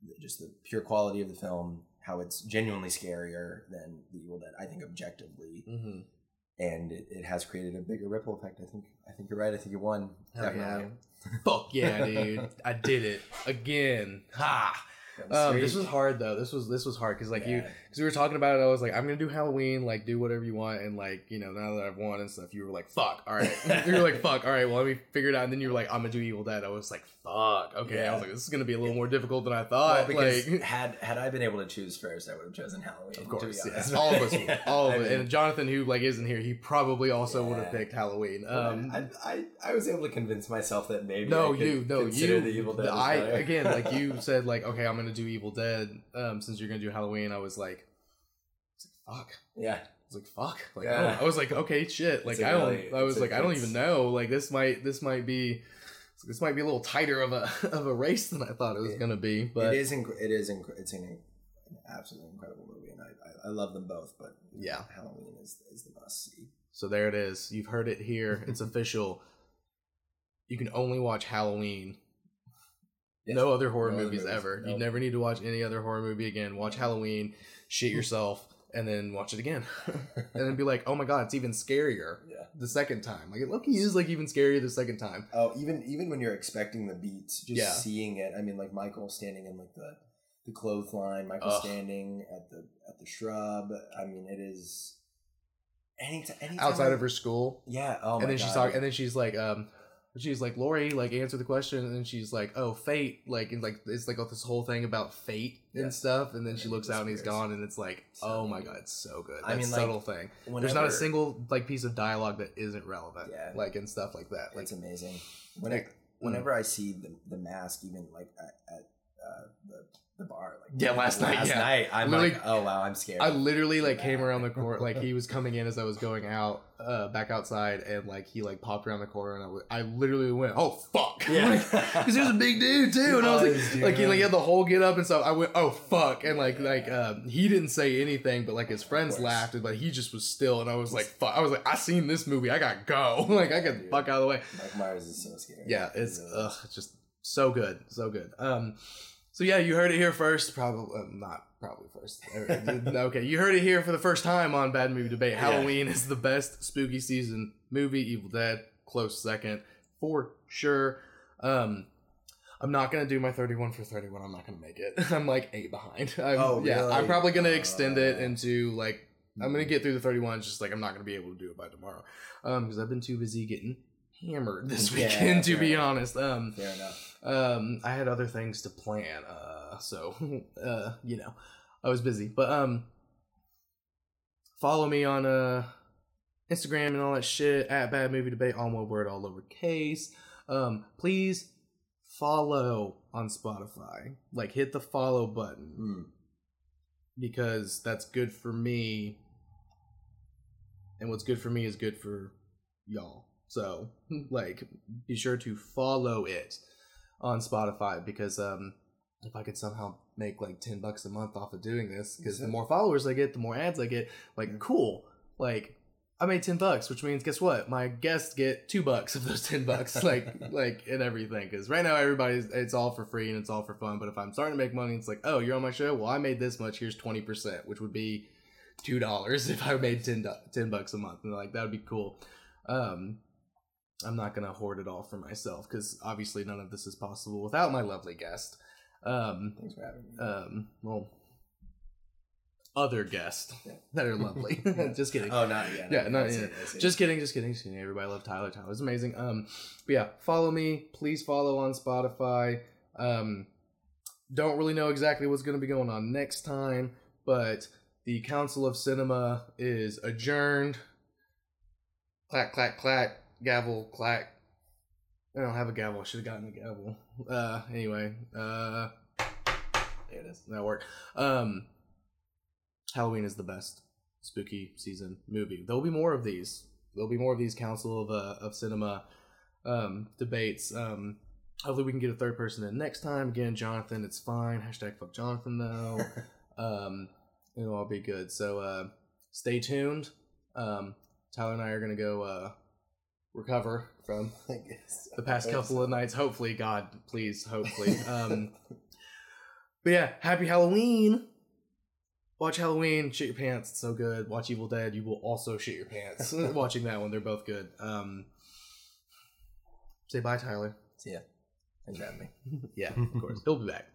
Speaker 3: the just the pure quality of the film, how it's genuinely scarier than the Evil Dead. I think objectively,
Speaker 2: Mm-hmm.
Speaker 3: and it, it has created a bigger ripple effect. I think I think you're right. I think you won.
Speaker 2: Hell
Speaker 3: Definitely.
Speaker 2: Fuck yeah, dude! I did it again. Ha! Um, this was hard though. This was this was hard because like you
Speaker 3: Yeah.
Speaker 2: Because we were talking about it. I was like, I'm gonna do Halloween, like do whatever you want, and like you know now that I've won and stuff, you were like, fuck, all right. [LAUGHS] you were like, fuck, all right. Well, let me figure it out. And then you were like, I'm gonna do Evil Dead. I was like, fuck, okay. I was like, this is gonna be a little more difficult than I
Speaker 3: Well,
Speaker 2: thought.
Speaker 3: because
Speaker 2: like, [LAUGHS]
Speaker 3: had had I been able to choose first, I would have chosen Halloween.
Speaker 2: of course, yeah.
Speaker 3: honest.
Speaker 2: all of us, would. [LAUGHS] all of
Speaker 3: I mean,
Speaker 2: And Jonathan, who like isn't here, he probably also would have picked Halloween. Um,
Speaker 3: I, I I was able to convince myself that maybe
Speaker 2: no, you, no,
Speaker 3: consider
Speaker 2: you.
Speaker 3: the Evil Dead.
Speaker 2: I again, like you said, like okay, I'm gonna do Evil Dead. Um, since you're gonna do Halloween, I was like, I was like, fuck.
Speaker 3: yeah.
Speaker 2: I was like, fuck. Like,
Speaker 3: Yeah.
Speaker 2: I, I was like, okay, shit. Like, I don't.
Speaker 3: really-
Speaker 2: I was like, I don't even know. Like, this might, this might be, this might be a little tighter of a [LAUGHS] of a race than I thought it was
Speaker 3: It-
Speaker 2: gonna be. But
Speaker 3: it is. Inc- it is. Inc- it's an, an absolutely incredible movie, and I, I, I love them both. But
Speaker 2: Yeah.
Speaker 3: Halloween is is the must see.
Speaker 2: so there it is. You've heard it here. [LAUGHS] It's official. You can only watch Halloween.
Speaker 3: Yes.
Speaker 2: No other horror
Speaker 3: No other
Speaker 2: movies,
Speaker 3: movies.
Speaker 2: ever. You
Speaker 3: Nope.
Speaker 2: never need to watch any other horror movie again. Watch Halloween, shit yourself, and then watch it again, [LAUGHS] and then be like, oh my god, it's even scarier
Speaker 3: Yeah.
Speaker 2: the second time. Like, Loki is like even scarier the second time.
Speaker 3: Oh, even even when you're expecting the beats, just
Speaker 2: Yeah.
Speaker 3: seeing it. I mean, like Michael standing in like the the clothesline, Michael
Speaker 2: Ugh.
Speaker 3: standing at the at the shrub. I mean, it is any anytime
Speaker 2: outside
Speaker 3: I-
Speaker 2: of her school.
Speaker 3: Yeah. Oh my
Speaker 2: and then
Speaker 3: God.
Speaker 2: she's talking, and then she's like, um, she's like, Laurie, like answer the question, and then she's like, oh, fate, like, and like it's like this whole thing about fate and
Speaker 3: Yeah.
Speaker 2: stuff, and then she looks out and he's gone, and it's like,
Speaker 3: So
Speaker 2: oh my god, it's so good.
Speaker 3: I
Speaker 2: That
Speaker 3: mean, like,
Speaker 2: subtle thing.
Speaker 3: Whenever,
Speaker 2: There's not a single like piece of dialogue that isn't relevant,
Speaker 3: Yeah.
Speaker 2: like and stuff like that. Like,
Speaker 3: It's amazing. When I,
Speaker 2: like, mm.
Speaker 3: whenever I see the the mask, even like at, at uh, the the bar, like
Speaker 2: Yeah, last night,
Speaker 3: last
Speaker 2: yeah.
Speaker 3: night, I'm
Speaker 2: Literally-
Speaker 3: like, oh wow, I'm scared.
Speaker 2: I literally like came around the corner, like [LAUGHS] he was coming in as I was going out, uh, back outside, and like he like popped around the corner, and I, was, I literally went, oh fuck, [LAUGHS]
Speaker 3: yeah,
Speaker 2: because he was a big dude too, and I was like,
Speaker 3: dude.
Speaker 2: like he like had the whole get up and stuff. I went, oh fuck, and like like um, he didn't say anything, but like his friends laughed, and like he just was still, and I was like, fuck, I was like, I seen this movie, I gotta go, [LAUGHS] like I got the fuck out of the way.
Speaker 3: Mike Myers is so scary.
Speaker 2: Yeah, it's ugh, it's just so good, so good. Um, so yeah, you heard it here first, probably uh, not probably first. [LAUGHS] okay, you heard it here for the first time on Bad Movie Debate.
Speaker 3: Yeah.
Speaker 2: Halloween is the best spooky season movie. Evil Dead close second for sure. Um, I'm not gonna do my 31 for 31. I'm not gonna make it. [LAUGHS] I'm like eight behind. I'm,
Speaker 3: Oh,
Speaker 2: yeah, I'm probably gonna extend it
Speaker 3: Uh,
Speaker 2: into like I'm gonna get through the 31. Just like I'm not gonna be able to do it by tomorrow, um, because I've been too busy getting hammered this
Speaker 3: Yeah,
Speaker 2: weekend. to be
Speaker 3: enough.
Speaker 2: honest, um,
Speaker 3: fair enough.
Speaker 2: um, I had other things to plan. Uh, so [LAUGHS] uh, you know, I was busy. But um, follow me on uh Instagram and all that shit at Bad Movie Debate, all one word, all lowercase. Um, please follow on Spotify. Like, hit the follow button
Speaker 3: Mm.
Speaker 2: because that's good for me. And what's good for me is good for y'all. So, like, be sure to follow it on Spotify because um if I could somehow make like 10 bucks a month off of doing this because the more followers I get, the more ads I get, like
Speaker 3: Yeah.
Speaker 2: cool. Like I made 10 bucks, which means guess what? My guests get 2 bucks of those 10 bucks [LAUGHS] like like and everything cuz right now everybody's it's all for free and it's all for fun, but if I'm starting to make money, it's like, "Oh, you're on my show? Well, I made this much. Here's 20%, which would be $2 [LAUGHS] if I made 10 10 bucks a month." And like that would be cool. Um I'm not gonna hoard it all for myself because obviously none of this is possible without my lovely guest. Um,
Speaker 3: Thanks for having me.
Speaker 2: um, well, other guests
Speaker 3: Yeah. [LAUGHS]
Speaker 2: that are lovely. [LAUGHS] just kidding.
Speaker 3: oh, not yet.
Speaker 2: yeah, no,
Speaker 3: I see,
Speaker 2: yeah.
Speaker 3: I see.
Speaker 2: Just kidding, just kidding, just kidding. Everybody love Tyler. Tyler's amazing. Um, but yeah, follow me. Please follow on Spotify. Um, don't really know exactly what's going to be going on next time, but the Council of Cinema is adjourned. Clack, clack, clack. Gavel, clack. I don't have a gavel. I should have gotten a gavel. Uh, anyway, uh, it is. That worked. Um, Halloween is the best spooky season movie. There'll be more of these. There'll be more of these Council of uh, of Cinema um, debates. Um, hopefully, we can get a third person in next time. Again, Jonathan, it's fine. Hashtag fuck Jonathan though. [LAUGHS] um, it'll all be good. So uh, stay tuned. Um, Tyler and I are gonna go uh, recover from
Speaker 3: I guess.
Speaker 2: the past couple
Speaker 3: so.
Speaker 2: of nights. Hopefully, God, please, hopefully. Um, [LAUGHS] but yeah, happy Halloween. Watch Halloween, shit your pants. It's so good. Watch Evil Dead. You will also shit your pants [LAUGHS] [LAUGHS] watching that one. They're both good. Um, say bye, Tyler.
Speaker 3: See ya. Thanks for having me.
Speaker 2: Yeah, of course. He'll be back.